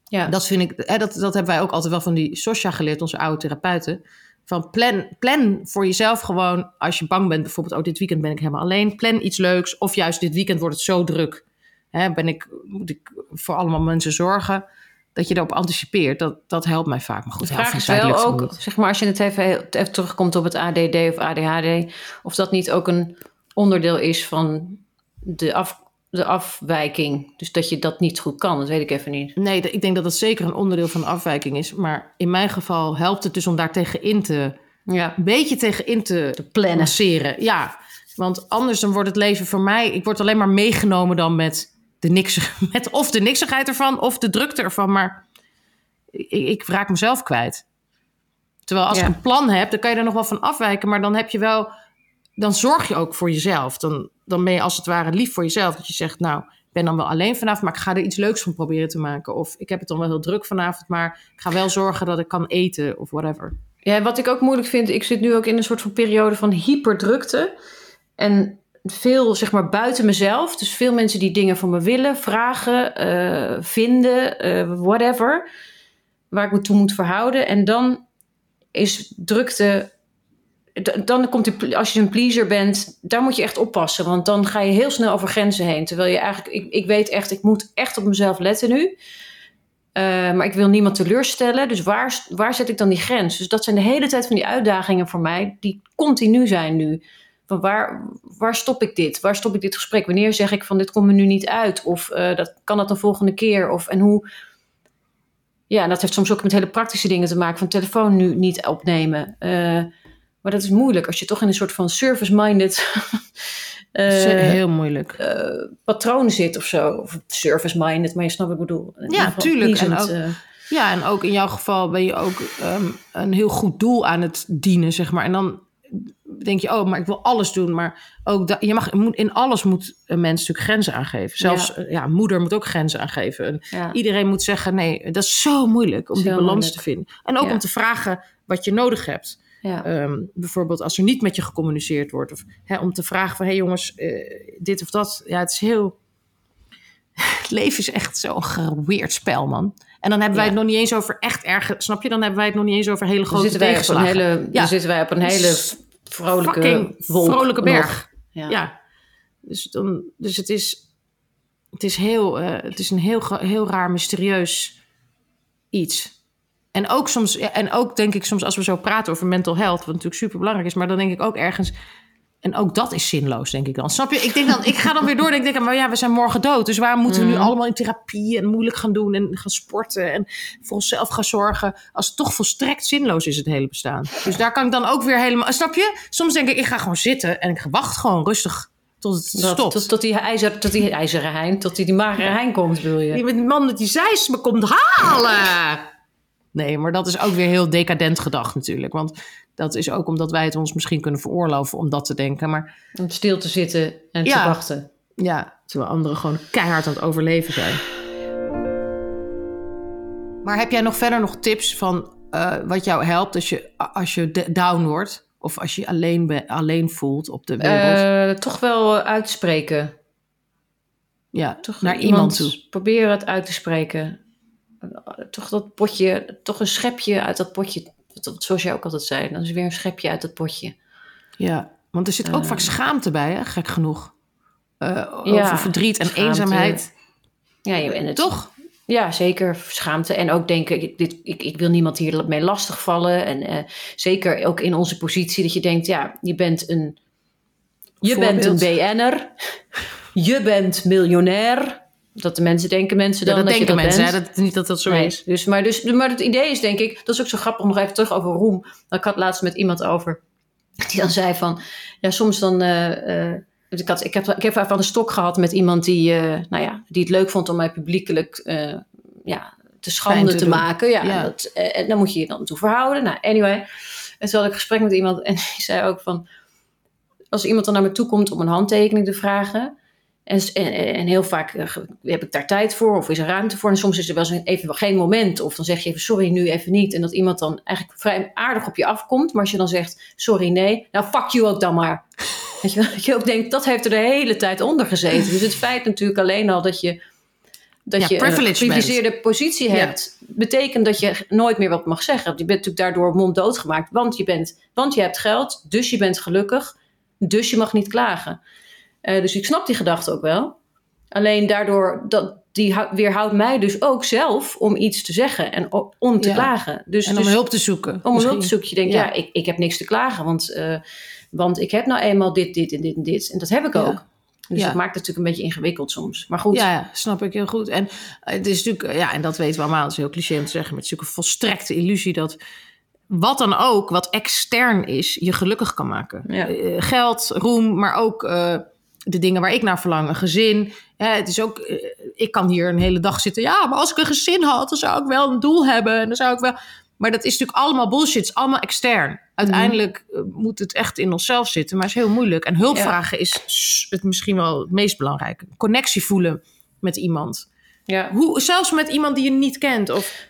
Ja, Dat vind ik, hè, dat, dat hebben wij ook altijd wel van die Sosja geleerd, onze oude therapeuten. Van plan, plan voor jezelf gewoon, als je bang bent, bijvoorbeeld, oh, dit weekend ben ik helemaal alleen. Plan iets leuks. Of juist, dit weekend wordt het zo druk. Hè, ben ik, moet ik voor allemaal mensen zorgen? Dat je erop anticipeert, dat, dat helpt mij vaak. Maar goed, De vraag is wel ook, zeg maar, als je het even, even terugkomt op het ADD of ADHD, of dat niet ook een onderdeel is van de, af, de afwijking. Dus dat je dat niet goed kan, dat weet ik even niet. Nee, ik denk dat dat zeker een onderdeel van de afwijking is. Maar in mijn geval helpt het dus om daar tegenin te, Ja, een beetje tegenin te, plannen. masseren. Ja, want anders dan wordt het leven voor mij... Ik word alleen maar meegenomen dan met de niks, met of de niksigheid ervan of de drukte ervan. Maar ik, ik raak mezelf kwijt. Terwijl als Ja. ik een plan heb, dan kan je er nog wel van afwijken. Maar dan heb je wel... Dan zorg je ook voor jezelf. Dan, dan ben je als het ware lief voor jezelf. Dat je zegt, nou, ik ben dan wel alleen vanavond... maar ik ga er iets leuks van proberen te maken. Of ik heb het dan wel heel druk vanavond... maar ik ga wel zorgen dat ik kan eten of whatever. Ja, wat ik ook moeilijk vind, ik zit nu ook in een soort van periode van hyperdrukte. En veel, zeg maar, buiten mezelf. Dus veel mensen die dingen van me willen, vragen, eh, vinden, eh, whatever. Waar ik me toe moet verhouden. En dan is drukte... Dan komt die, als je een pleaser bent, daar moet je echt oppassen. Want dan ga je heel snel over grenzen heen. Terwijl je eigenlijk, ik, ik weet echt, ik moet echt op mezelf letten nu. Eh, maar ik wil niemand teleurstellen. Dus waar, waar zet ik dan die grens? Dus dat zijn de hele tijd van die uitdagingen voor mij, die continu zijn nu. Van waar, waar stop ik dit? Waar stop ik dit gesprek? Wanneer zeg ik van dit komt me nu niet uit? Of eh, dat, kan dat een volgende keer? Of, en hoe... ja, dat heeft soms ook met hele praktische dingen te maken. Van telefoon nu niet opnemen. Eh, maar dat is moeilijk als je toch in een soort van service-minded eh, is heel moeilijk. eh, patroon zit of zo. Of service-minded, maar je snapt wat ik bedoel. In Ja, tuurlijk. En ook- eh, Ja, en ook in jouw geval ben je ook ehm, een heel goed doel aan het dienen, zeg maar. En dan denk je, oh, maar ik wil alles doen. Maar ook dat, je mag, in alles moet een mens natuurlijk grenzen aangeven. Zelfs Ja. ja. ja, moeder moet ook grenzen aangeven. En ja. Iedereen moet zeggen, nee, dat is zo moeilijk om Zo die balans moeilijk. te vinden. En ook Ja. om te vragen wat je nodig hebt. Ja. Ehm, bijvoorbeeld als er niet met je gecommuniceerd wordt. Of hè, om te vragen van, hé hey jongens, eh, dit of dat. Ja, het is heel... Het leven is echt zo'n geweerd spel, man. En dan hebben wij Ja. het nog niet eens over echt erg... Snap je? Dan hebben wij het nog niet eens over hele grote zitten, wij op een tegenslagen. hele, Ja. dan zitten wij op een hele S- vrolijke wolk. vrolijke berg. Ja. Ja. Dus, dan, dus het is... Het is, heel, eh, het is een heel, heel raar, mysterieus iets. En ook soms, ja, en ook denk ik soms als we zo praten over mental health, wat natuurlijk super belangrijk is, maar dan denk ik ook ergens, en ook dat is zinloos, denk ik dan. Snap je? Ik denk dan, ik ga dan weer door, en ik denk, maar ja, we zijn morgen dood, dus waarom moeten we nu Mhm. allemaal in therapie en moeilijk gaan doen en gaan sporten en voor onszelf gaan zorgen, als het toch volstrekt zinloos is het hele bestaan. Dus daar kan ik dan ook weer helemaal, snap je? Soms denk ik, ik ga gewoon zitten en ik wacht gewoon rustig tot het Dat- stopt. tot, tot, die ijzer, tot die ijzeren hein, tot die, die magere hein komt, wil je. Die man met die zeis me komt halen. Nee, maar dat is ook weer heel decadent gedacht natuurlijk. Want dat is ook omdat wij het ons misschien kunnen veroorloven om dat te denken. Maar Om stil te zitten en Ja. te wachten. ja, terwijl anderen gewoon keihard aan het overleven zijn. Maar heb jij nog verder nog tips van eh, wat jou helpt als je, als je down wordt? Of als je je alleen, be- alleen voelt op de wereld? Eh, toch wel eh, uitspreken. ja, Toch naar iemand toe. Proberen het uit te spreken. Toch dat potje, toch een schepje uit dat potje. Zoals jij ook altijd zei, dan is er weer een schepje uit dat potje. Ja, want er zit ook Eh. vaak schaamte bij, hè? gek genoeg. Eh, Ja, over verdriet en schaamte. eenzaamheid. Ja, en het, Toch? Ja, zeker. Schaamte. En ook denken, ik, dit, ik, ik wil niemand hiermee lastigvallen. En eh, zeker ook in onze positie dat je denkt, ja, je bent een, je bent een. BN'er. Je bent miljonair. Dat de mensen denken mensen dan Ja, dat, dat denken je dat mensen, bent. hè? Dat, niet dat dat zo Nee, is. Dus, maar, dus, maar het idee is denk ik, dat is ook zo grappig nog even terug over roem. Ik had laatst met iemand over, die dan zei van, ja soms dan, eh, eh, ik, had, ik, heb, ik heb even aan de stok gehad met iemand die, eh, nou ja, die het leuk vond om mij publiekelijk ja, te schande te, maken. Ja, Ja. Dat, en dan moet je je dan toe verhouden. Nou, anyway. En toen had ik een gesprek met iemand en die zei ook van, als iemand dan naar me toe komt om een handtekening te vragen, en, en, en heel vaak eh, heb ik daar tijd voor of is er ruimte voor. En soms is er wel eens even geen moment. Of dan zeg je even sorry, nu even niet. En dat iemand dan eigenlijk vrij aardig op je afkomt. Maar als je dan zegt sorry, nee. Nou, fuck you ook dan maar. Weet je, wel? dat je ook denkt, dat heeft er de hele tijd onder gezeten. Dus het feit natuurlijk alleen al dat je, dat Ja, je een geprivilegeerde positie Ja. hebt... betekent dat je nooit meer wat mag zeggen. Je bent natuurlijk daardoor monddood gemaakt. Want je, bent, want je hebt geld, dus je bent gelukkig. Dus je mag niet klagen. Eh, dus ik snap die gedachte ook wel. Alleen daardoor, dat, die hou- weerhoudt mij dus ook zelf om iets te zeggen en om te Ja. klagen. Dus, En om dus hulp te zoeken. om hulp te zoeken. Je denkt, ja, Ja. ik, ik heb niks te klagen, want, eh, want ik heb nou eenmaal dit, dit en dit en dit. En dat heb ik Ja. ook. Dus Ja. dat maakt het natuurlijk een beetje ingewikkeld soms. Maar goed, Ja, snap ik heel goed. En eh, het is natuurlijk, ja, en dat weten we allemaal, het is heel cliché om te zeggen, maar het is natuurlijk een volstrekte illusie dat wat dan ook, wat extern is, je gelukkig kan maken. Ja. Geld, roem, maar ook de dingen waar ik naar verlang, een gezin. Hè, het is ook, eh, ik kan hier een hele dag zitten. Ja, maar als ik een gezin had, dan zou ik wel een doel hebben. En dan zou ik wel. Maar dat is natuurlijk allemaal bullshit, het is allemaal extern. Uiteindelijk eh, moet het echt in onszelf zitten, maar het is heel moeilijk. En hulp Ja. vragen is het misschien wel het meest belangrijke. Connectie voelen met iemand. ja. Hoe, zelfs met iemand die je niet kent. Of,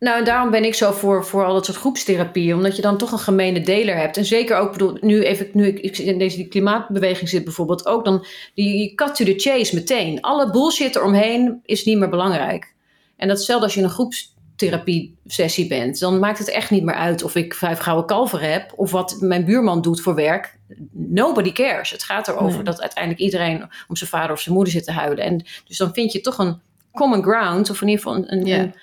Nou, en daarom ben ik zo voor, voor al dat soort groepstherapie. Omdat je dan toch een gemene deler hebt. En zeker ook, bedoel, nu even, nu ik, in deze die klimaatbeweging zit bijvoorbeeld ook. Dan die cut to the chase meteen. Alle bullshit eromheen is niet meer belangrijk. En datzelfde als je in een groepstherapie sessie bent. Dan maakt het echt niet meer uit of ik vijf gouden kalveren heb. Of wat mijn buurman doet voor werk. Nobody cares. Het gaat erover Nee. dat uiteindelijk iedereen om zijn vader of zijn moeder zit te huilen. En dus dan vind je toch een common ground. Of in ieder geval een, een, Ja. een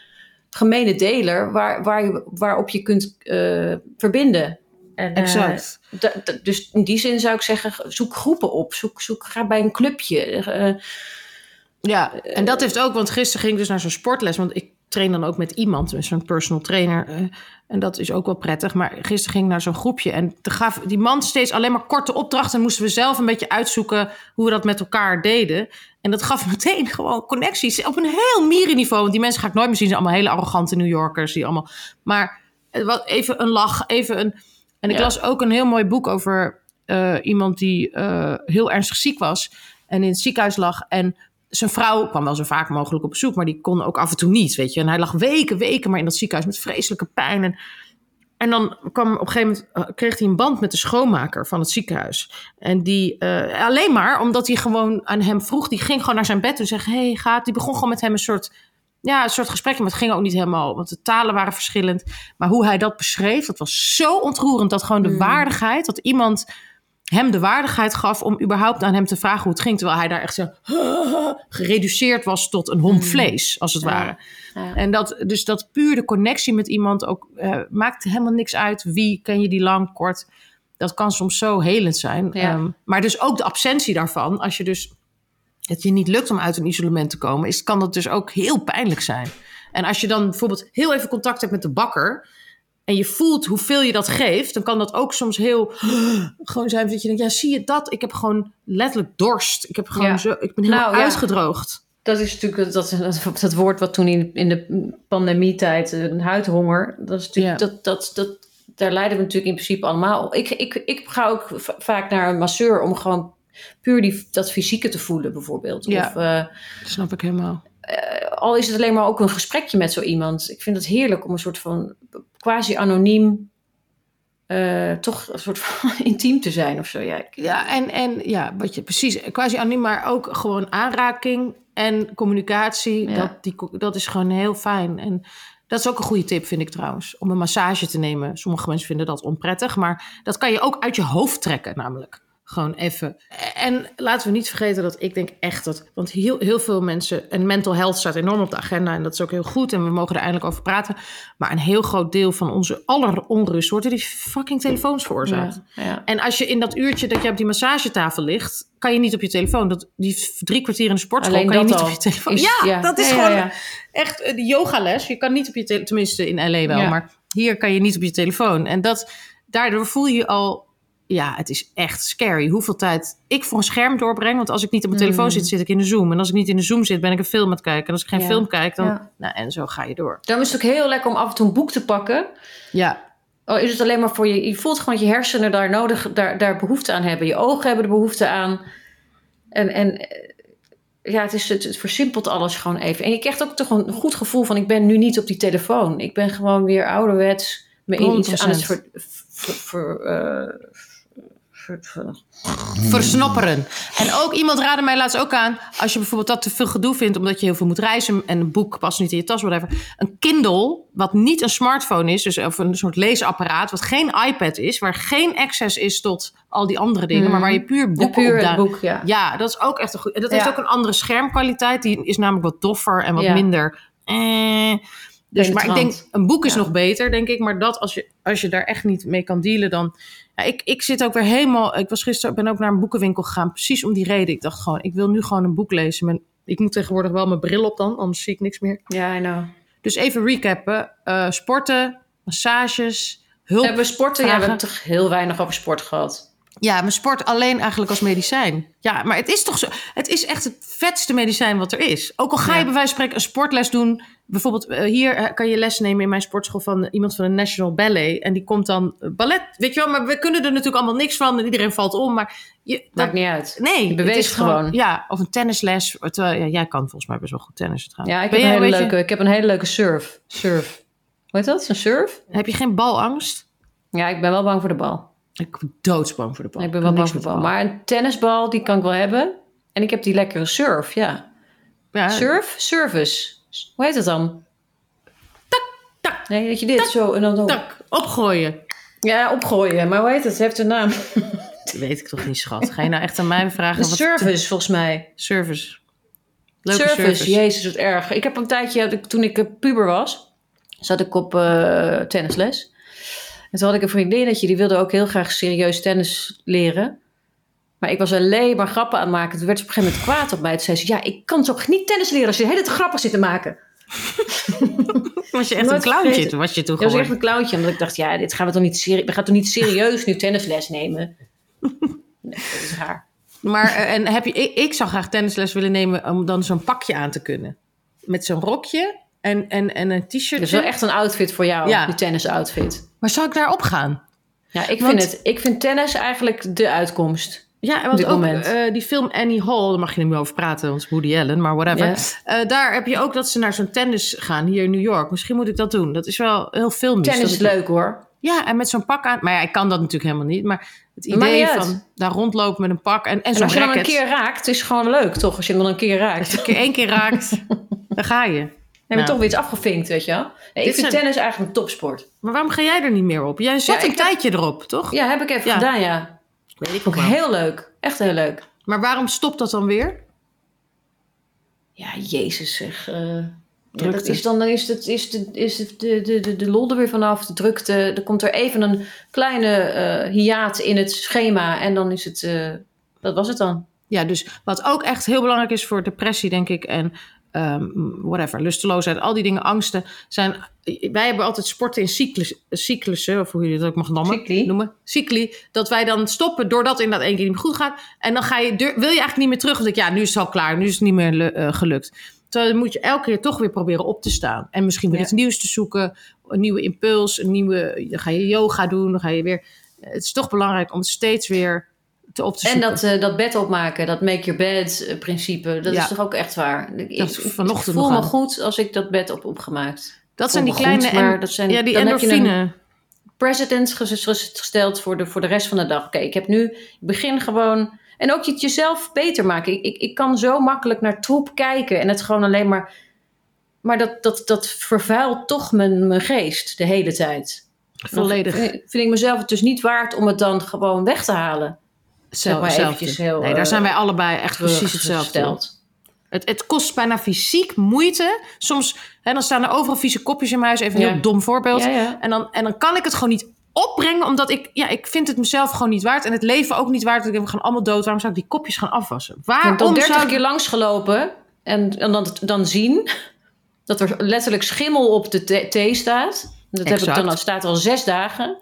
gemene deler waar, waar je, waarop je kunt eh, verbinden. En, eh, exact. dus in die zin zou ik zeggen, zoek groepen op. Zoek, zoek, ga bij een clubje. Eh, Ja, en dat heeft ook, want gisteren ging ik dus naar zo'n sportles. Want ik train dan ook met iemand, dus zo'n personal trainer. eh, en dat is ook wel prettig. Maar gisteren ging ik naar zo'n groepje en toen gaf die man steeds alleen maar korte opdrachten. En moesten we zelf een beetje uitzoeken hoe we dat met elkaar deden. En dat gaf meteen gewoon connecties op een heel mierenniveau. Want die mensen ga ik nooit meer zien. Ze zijn allemaal hele arrogante New Yorkers. Die allemaal, maar was even een lach, even een... En ik Ja. las ook een heel mooi boek over eh, iemand die eh, heel ernstig ziek was. En in het ziekenhuis lag. En zijn vrouw kwam wel zo vaak mogelijk op bezoek. Maar die kon ook af en toe niet, weet je. En hij lag weken, weken maar in dat ziekenhuis met vreselijke pijn. En, en dan kwam op een gegeven moment... eh, kreeg hij een band met de schoonmaker van het ziekenhuis. En die eh, alleen maar omdat hij gewoon aan hem vroeg. Die ging gewoon naar zijn bed en zei... hey, gaat... Die begon gewoon met hem een soort... Ja, een soort gesprekje, maar het ging ook niet helemaal, want de talen waren verschillend. Maar hoe hij dat beschreef, dat was zo ontroerend. Dat gewoon de Mm. waardigheid, dat iemand hem de waardigheid gaf om überhaupt aan hem te vragen hoe het ging. Terwijl hij daar echt zo gereduceerd was tot een homp vlees, als het Mm. Ja. ware. Ja. En dat, dus dat puur de connectie met iemand ook eh, maakt helemaal niks uit. Wie ken je die lang, kort. Dat kan soms zo helend zijn. Ja. Ehm, maar dus ook de absentie daarvan. Als je dus het je niet lukt om uit een isolement te komen, is, kan dat dus ook heel pijnlijk zijn. En als je dan bijvoorbeeld heel even contact hebt met de bakker. En je voelt hoeveel je dat geeft, dan kan dat ook soms heel gewoon zijn dat je denkt, ja, zie je dat? Ik heb gewoon letterlijk dorst. Ik heb gewoon Ja. zo, ik ben heel Nou, ja. uitgedroogd. Dat is natuurlijk dat, dat, dat woord wat toen in, in de pandemietijd, eh, een huidhonger, dat is natuurlijk, Ja. dat, dat, dat, daar leiden we natuurlijk in principe allemaal op. Ik, ik, ik ga ook va- vaak naar een masseur om gewoon puur die, dat fysieke te voelen, bijvoorbeeld. Ja. Of eh, Dat snap ik helemaal. Al is het alleen maar ook een gesprekje met zo iemand. Ik vind het heerlijk om een soort van quasi-anoniem, eh, toch een soort van intiem te zijn of zo. Ja, ik- Ja, en, en ja, wat je precies, quasi anoniem, maar ook gewoon aanraking en communicatie. Ja. Dat, die, dat is gewoon heel fijn. En dat is ook een goede tip, vind ik trouwens, om een massage te nemen. Sommige mensen vinden dat onprettig, maar dat kan je ook uit je hoofd trekken, namelijk. Gewoon even. En laten we niet vergeten dat ik denk echt dat. Want heel, heel veel mensen. En mental health staat enorm op de agenda. En dat is ook heel goed. En we mogen er eindelijk over praten. Maar een heel groot deel van onze aller onrust wordt door die fucking telefoons veroorzaakt. ja, ja. En als je in dat uurtje dat je op die massagetafel ligt, kan je niet op je telefoon. Dat, die drie kwartier in de sportschool Alleen kan je niet op je telefoon. Is- ja, ja. dat is gewoon echt eh, de yogales. Je kan niet op je telefoon, tenminste in LA wel, maar hier kan je niet op je telefoon. En dat, daardoor voel je al, ja, het is echt scary hoeveel tijd ik voor een scherm doorbreng. Want als ik niet op mijn telefoon Mm. zit, zit ik in de Zoom. En als ik niet in de Zoom zit, ben ik een film aan het kijken. En als ik geen Ja. film kijk, dan, Ja. nou, en zo ga je door. Daarom is het ook heel lekker om af en toe een boek te pakken. Ja, Oh, is het alleen maar voor je... Je voelt gewoon dat je hersenen daar nodig... Daar, daar behoefte aan hebben. Je ogen hebben er behoefte aan. En, en eh, ja, het, is, het, het versimpelt alles gewoon even. En je krijgt ook toch een goed gevoel van... Ik ben nu niet op die telefoon. Ik ben gewoon weer ouderwets... Me in iets aan het 100%. ver, ver, ver, eh, ver- ver- versnopperen. En ook iemand raadde mij laatst ook aan... als je bijvoorbeeld dat te veel gedoe vindt... omdat je heel veel moet reizen... en een boek past niet in je tas, whatever. Een Kindle, wat niet een smartphone is... Dus, of een soort leesapparaat, wat geen iPad is... waar geen access is tot al die andere dingen... Mhm. maar waar je puur boeken puur op boek, ja. Ja, dat is ook echt een goed... en Dat heeft ook een andere schermkwaliteit. Die is namelijk wat doffer en wat minder... Eh, dus, maar ik denk, een boek is nog beter, denk ik. Maar dat als je, als je daar echt niet mee kan dealen, dan... Ja, ik, ik zit ook weer helemaal... Ik was gisteren, ben ook naar een boekenwinkel gegaan. Precies om die reden. Ik dacht gewoon, ik wil nu gewoon een boek lezen. Mijn, ik moet tegenwoordig wel mijn bril op dan, anders zie ik niks meer. Ja, I know. Dus even recappen. Eh, sporten, massages, hulp. Hebben we sporten? Ja, we hebben toch heel weinig over sport gehad. Ja, mijn sport alleen eigenlijk als medicijn. Ja, maar het is toch zo. Het is echt het vetste medicijn wat er is. Ook al ga je Ja. bij wijze van spreken een sportles doen. Bijvoorbeeld eh, hier eh, kan je les nemen in mijn sportschool van eh, iemand van de National Ballet. En die komt dan ballet. Weet je wel, maar we kunnen er natuurlijk allemaal niks van. En iedereen valt om. Maar je, dat, Maakt niet uit. nee, Je het beweegt gewoon. Ja, of een tennisles. Terwijl, ja, jij kan volgens mij best wel goed tennissen trouwens. Ja, ik heb, een hele leuke, ik heb een hele leuke surf. Surf. Hoe heet dat? Een surf? Heb je geen balangst? Ja, ik ben wel bang voor de bal. Ik ben doodsbang voor de bal. ik ben wel bang voor de bal. Maar een tennisbal, die kan ik wel hebben. En ik heb die lekkere surf, ja. Ja, Surf? Service. Hoe heet dat dan? Tak, tak, Nee, dat je dit zo en dan... dan- tak, opgooien. Ja, opgooien. Maar hoe heet het? Het heeft een naam. Dat weet ik toch niet, schat. Ga je nou echt aan mij vragen? Een wat- service, volgens mij. Service. Leuke service. service. Jezus, wat erg. Ik heb een tijdje, toen ik puber was, zat ik op eh, tennisles. En toen had ik een vriendinnetje, die wilde ook heel graag serieus tennis leren. Maar ik was alleen maar grappen aan het maken. Toen werd ze op een gegeven moment kwaad op mij. Toen zei ze, ja, ik kan toch niet tennis leren als je de hele tijd grappen zit te maken. was je echt een clowntje? Toen was je toen Dat was gewoon. echt een clowntje. Omdat ik dacht, ja, dit gaan we toch niet, serie we gaan toch niet serieus nu tennisles nemen? Nee, dat is raar. Maar eh, en heb je, ik, ik zou graag tennisles willen nemen om dan zo'n pakje aan te kunnen. Met zo'n rokje en, en, en een t-shirt. Dat is wel echt een outfit voor jou, Ja. die tennis outfit. Maar zou ik daarop gaan? Ja, ik Want- vind, het, ik vind tennis eigenlijk de uitkomst. Ja, want ook moment. eh, die film Annie Hall, daar mag je niet meer over praten, want Woody Allen, maar whatever. Eh, daar heb je ook dat ze naar zo'n tennis gaan hier in New York. Misschien moet ik dat doen. Dat is wel heel filmisch. Tennis is leuk hoor. Ja, en met zo'n pak aan. Maar ja, ik kan dat natuurlijk helemaal niet. Maar het idee van daar rondlopen met een pak en, en zo'n als je dan een keer raakt, is gewoon leuk toch? Als je hem dan een keer raakt. Als je één keer raakt, dan ga je. Dan heb je Nou. toch weer iets afgevinkt, weet je wel. Nee, ik vind zijn- tennis eigenlijk een topsport. Maar waarom ga jij er niet meer op? Jij zet Ja, een heb- tijdje erop, toch? Ja, heb ik even Ja. gedaan, ja. weet ik ik heel leuk. Echt heel leuk. Maar waarom stopt dat dan weer? Ja, jezus zeg. eh, ja, dat is dan, dan is, het, is, de, is de, de, de, de, lol er weer vanaf, de drukte. Er komt er even een kleine eh hiaat in het schema en dan is het... eh, dat was het dan. Ja, dus wat ook echt heel belangrijk is voor depressie, denk ik, en ehm, whatever, lusteloosheid, al die dingen, angsten, zijn. Wij hebben altijd sporten in cyclus, cyclussen, of hoe je dat ook mag noemen. Cycli. noemen. Cycli. Dat wij dan stoppen doordat inderdaad één keer niet meer goed gaat. En dan ga je, wil je eigenlijk niet meer terug. Want ik, ja, nu is het al klaar, nu is het niet meer eh, gelukt. Terwijl dan moet je elke keer toch weer proberen op te staan. En misschien weer Ja. iets nieuws te zoeken, een nieuwe impuls, een nieuwe. Dan ga je yoga doen, dan ga je weer. Het is toch belangrijk om steeds weer te op te En dat, eh, dat bed opmaken, dat make your bed eh, principe, dat Ja. is toch ook echt waar. Ik, Dat vanochtend ik voel me aan. goed als ik dat bed op opgemaakt. Dat zijn die kleine goed, maar dat zijn- ja, die endorfine. Ges- gesteld voor de, voor de rest van de dag. Oké, ik heb nu, ik begin gewoon... En ook het jezelf beter maken. Ik, ik, ik kan zo makkelijk naar troep kijken en het gewoon alleen maar... Maar dat, dat, dat vervuilt toch mijn, mijn geest de hele tijd. Volledig. Vind, vind ik mezelf het dus niet waard om het dan gewoon weg te halen. Zelf, maar eventjes heel, nee, daar eh, zijn wij allebei echt precies hetzelfde. Het, het kost bijna fysiek moeite. Soms hè, dan staan er overal vieze kopjes in mijn huis. Even een Ja. heel dom voorbeeld. Ja, ja. En, dan, en dan kan ik het gewoon niet opbrengen. Omdat ik, ja, ik vind het mezelf gewoon niet waard. En het leven ook niet waard. Ik denk, we gaan allemaal dood. Waarom zou ik die kopjes gaan afwassen? Waarom dan 30 zou ik... keer langsgelopen en, en dan, dan zien dat er letterlijk schimmel op de thee- staat. Dat heb ik dan al, staat al zes dagen.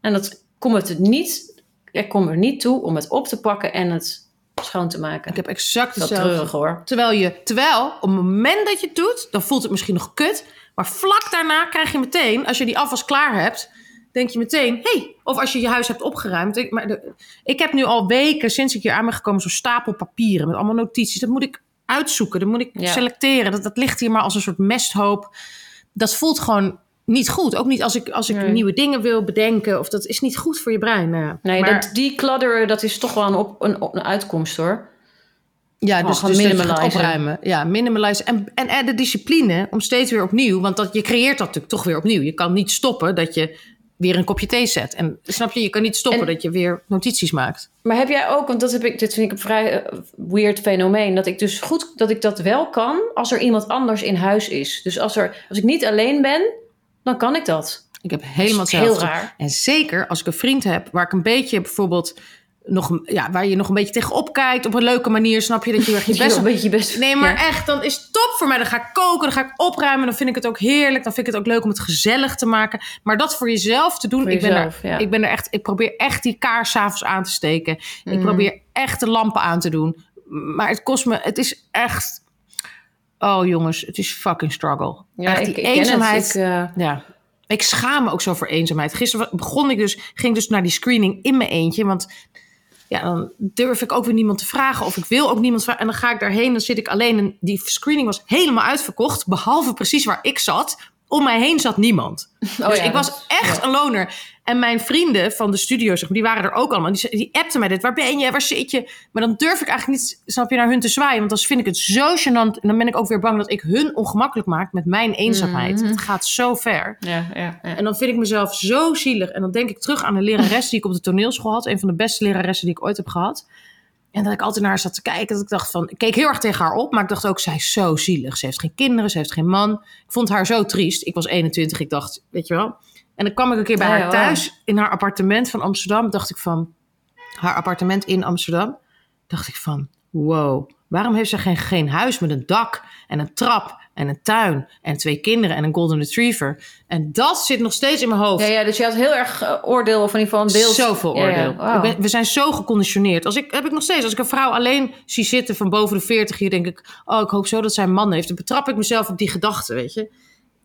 En dat kom het niet, ik kom er niet toe om het op te pakken en het schoon te maken. Ik heb exact dat hetzelfde. treurig hoor. Terwijl je, terwijl op het moment dat je het doet, dan voelt het misschien nog kut. Maar vlak daarna krijg je meteen, als je die afwas klaar hebt, denk je meteen, hey, of als je je huis hebt opgeruimd. Ik, maar de, ik heb nu al weken, sinds ik hier aan ben gekomen, zo'n stapel papieren met allemaal notities. Dat moet ik uitzoeken, dat moet ik Ja. selecteren. Dat, dat ligt hier maar als een soort mesthoop. Dat voelt gewoon niet goed. Ook niet als ik, als ik Nee. nieuwe dingen wil bedenken. Of dat is niet goed voor je brein. Nou ja. Nee, maar, dat, die kladderen, dat is toch wel een, op, een, een uitkomst hoor. Ja, dus, dus minimalizen. opruimen. Ja, minimalizen. En, en, en de discipline om steeds weer opnieuw. Want dat, je creëert dat natuurlijk toch weer opnieuw. Je kan niet stoppen dat je weer een kopje thee zet. En snap je, je kan niet stoppen En- dat je weer notities maakt. Maar heb jij ook, want dat heb ik, dit vind ik een vrij eh, weird fenomeen, dat ik dus goed dat ik dat wel kan als er iemand anders in huis is. Dus als er, als ik niet alleen ben, dan kan ik dat. Ik heb helemaal Dat is heel hetzelfde. raar. En zeker als ik een vriend heb waar ik een beetje bijvoorbeeld nog, ja, waar je nog een beetje tegenop kijkt op een leuke manier, snap je dat je echt je best een beetje best. Nee, maar Ja. echt, dan is het top voor mij. Dan ga ik koken, dan ga ik opruimen. Dan vind ik het ook heerlijk. Dan vind ik het ook leuk om het gezellig te maken. Maar dat voor jezelf te doen. Voor ik, ben er, ja. ik ben er echt. Ik probeer echt die kaars 's avonds aan te steken. Ik Mm. probeer echt de lampen aan te doen. Maar het kost me. Het is echt. Oh jongens, het is fucking struggle. Ja, echt ik, die ik ken het. eenzaamheid. Ik, eh, Ja. Ik schaam me ook zo voor eenzaamheid. Gisteren begon ik dus, ging dus naar die screening in mijn eentje. Want ja, dan durf ik ook weer niemand te vragen. Of ik wil ook niemand vragen. En dan ga ik daarheen, dan zit ik alleen. En die screening was helemaal uitverkocht. Behalve precies waar ik zat. Om mij heen zat niemand. oh dus ja, ik was echt ja. een loner. En mijn vrienden van de studio, zeg maar, die waren er ook allemaal. Die, die appten mij dit. Waar ben je? Waar zit je? Maar dan durf ik eigenlijk niet, snap je, naar hun te zwaaien. Want dan vind ik het zo gênant. En dan ben ik ook weer bang dat ik hun ongemakkelijk maak met mijn eenzaamheid. Mhm. Het gaat zo ver. Ja, ja, ja. En dan vind ik mezelf zo zielig. En dan denk ik terug aan een lerares die ik op de toneelschool had. Een van de beste leraressen die ik ooit heb gehad. En dat ik altijd naar haar zat te kijken. Dat ik dacht van, ik keek heel erg tegen haar op. Maar ik dacht ook, zij is zo zielig. Ze heeft geen kinderen, ze heeft geen man. Ik vond haar zo triest. Ik was 21, ik dacht, weet je wel. En dan kwam ik een keer bij Ja, haar thuis. In haar appartement van Amsterdam. Dacht ik van, haar appartement in Amsterdam. Dacht ik van, wow. Waarom heeft ze geen, geen huis met een dak en een trap en een tuin en twee kinderen en een golden retriever. En dat zit nog steeds in mijn hoofd. Ja, ja, dus je had heel erg eh, oordeel, of in ieder geval een beeld. Zoveel Ja, ja. oordeel. Ben- we zijn zo geconditioneerd. Als ik, heb ik nog steeds. Als ik een vrouw alleen zie zitten van boven de 40 hier, denk ik: Oh, ik hoop zo dat zij een man heeft. Dan betrap ik mezelf op die gedachte, weet je.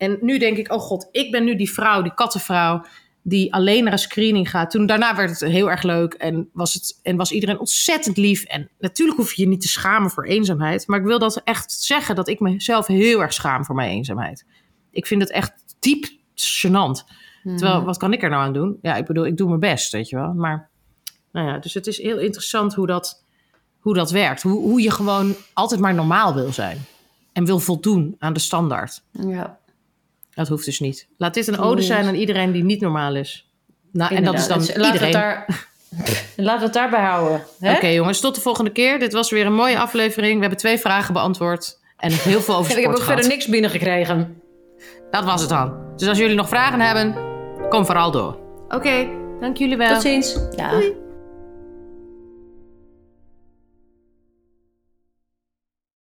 En nu denk ik: Oh god, ik ben nu die vrouw, die kattenvrouw. Die alleen naar een screening gaat. Toen daarna werd het heel erg leuk. En was, het, en was iedereen ontzettend lief. En natuurlijk hoef je je niet te schamen voor eenzaamheid. Maar ik wil dat echt zeggen dat ik mezelf heel erg schaam voor mijn eenzaamheid. Ik vind het echt diep gênant. Terwijl, wat kan ik er nou aan doen? Ja, ik bedoel, ik doe mijn best, weet je wel. Maar, nou ja, dus het is heel interessant hoe dat, hoe dat werkt. Hoe, hoe je gewoon altijd maar normaal wil zijn. En wil voldoen aan de standaard. Ja, Dat hoeft dus niet. Laat dit een ode zijn aan iedereen die niet normaal is. Nou, en dat is dan. Dus iedereen. Laten we, het daar, het daarbij houden. hè? Oké jongens, tot de volgende keer. Dit was weer een mooie aflevering. We hebben twee vragen beantwoord. En heel veel over En ik heb sport ook gehad. verder niks binnengekregen. Dat was het dan. Dus als jullie nog vragen hebben, kom vooral door. Oké, dank jullie wel. Tot ziens. Ja. Doei.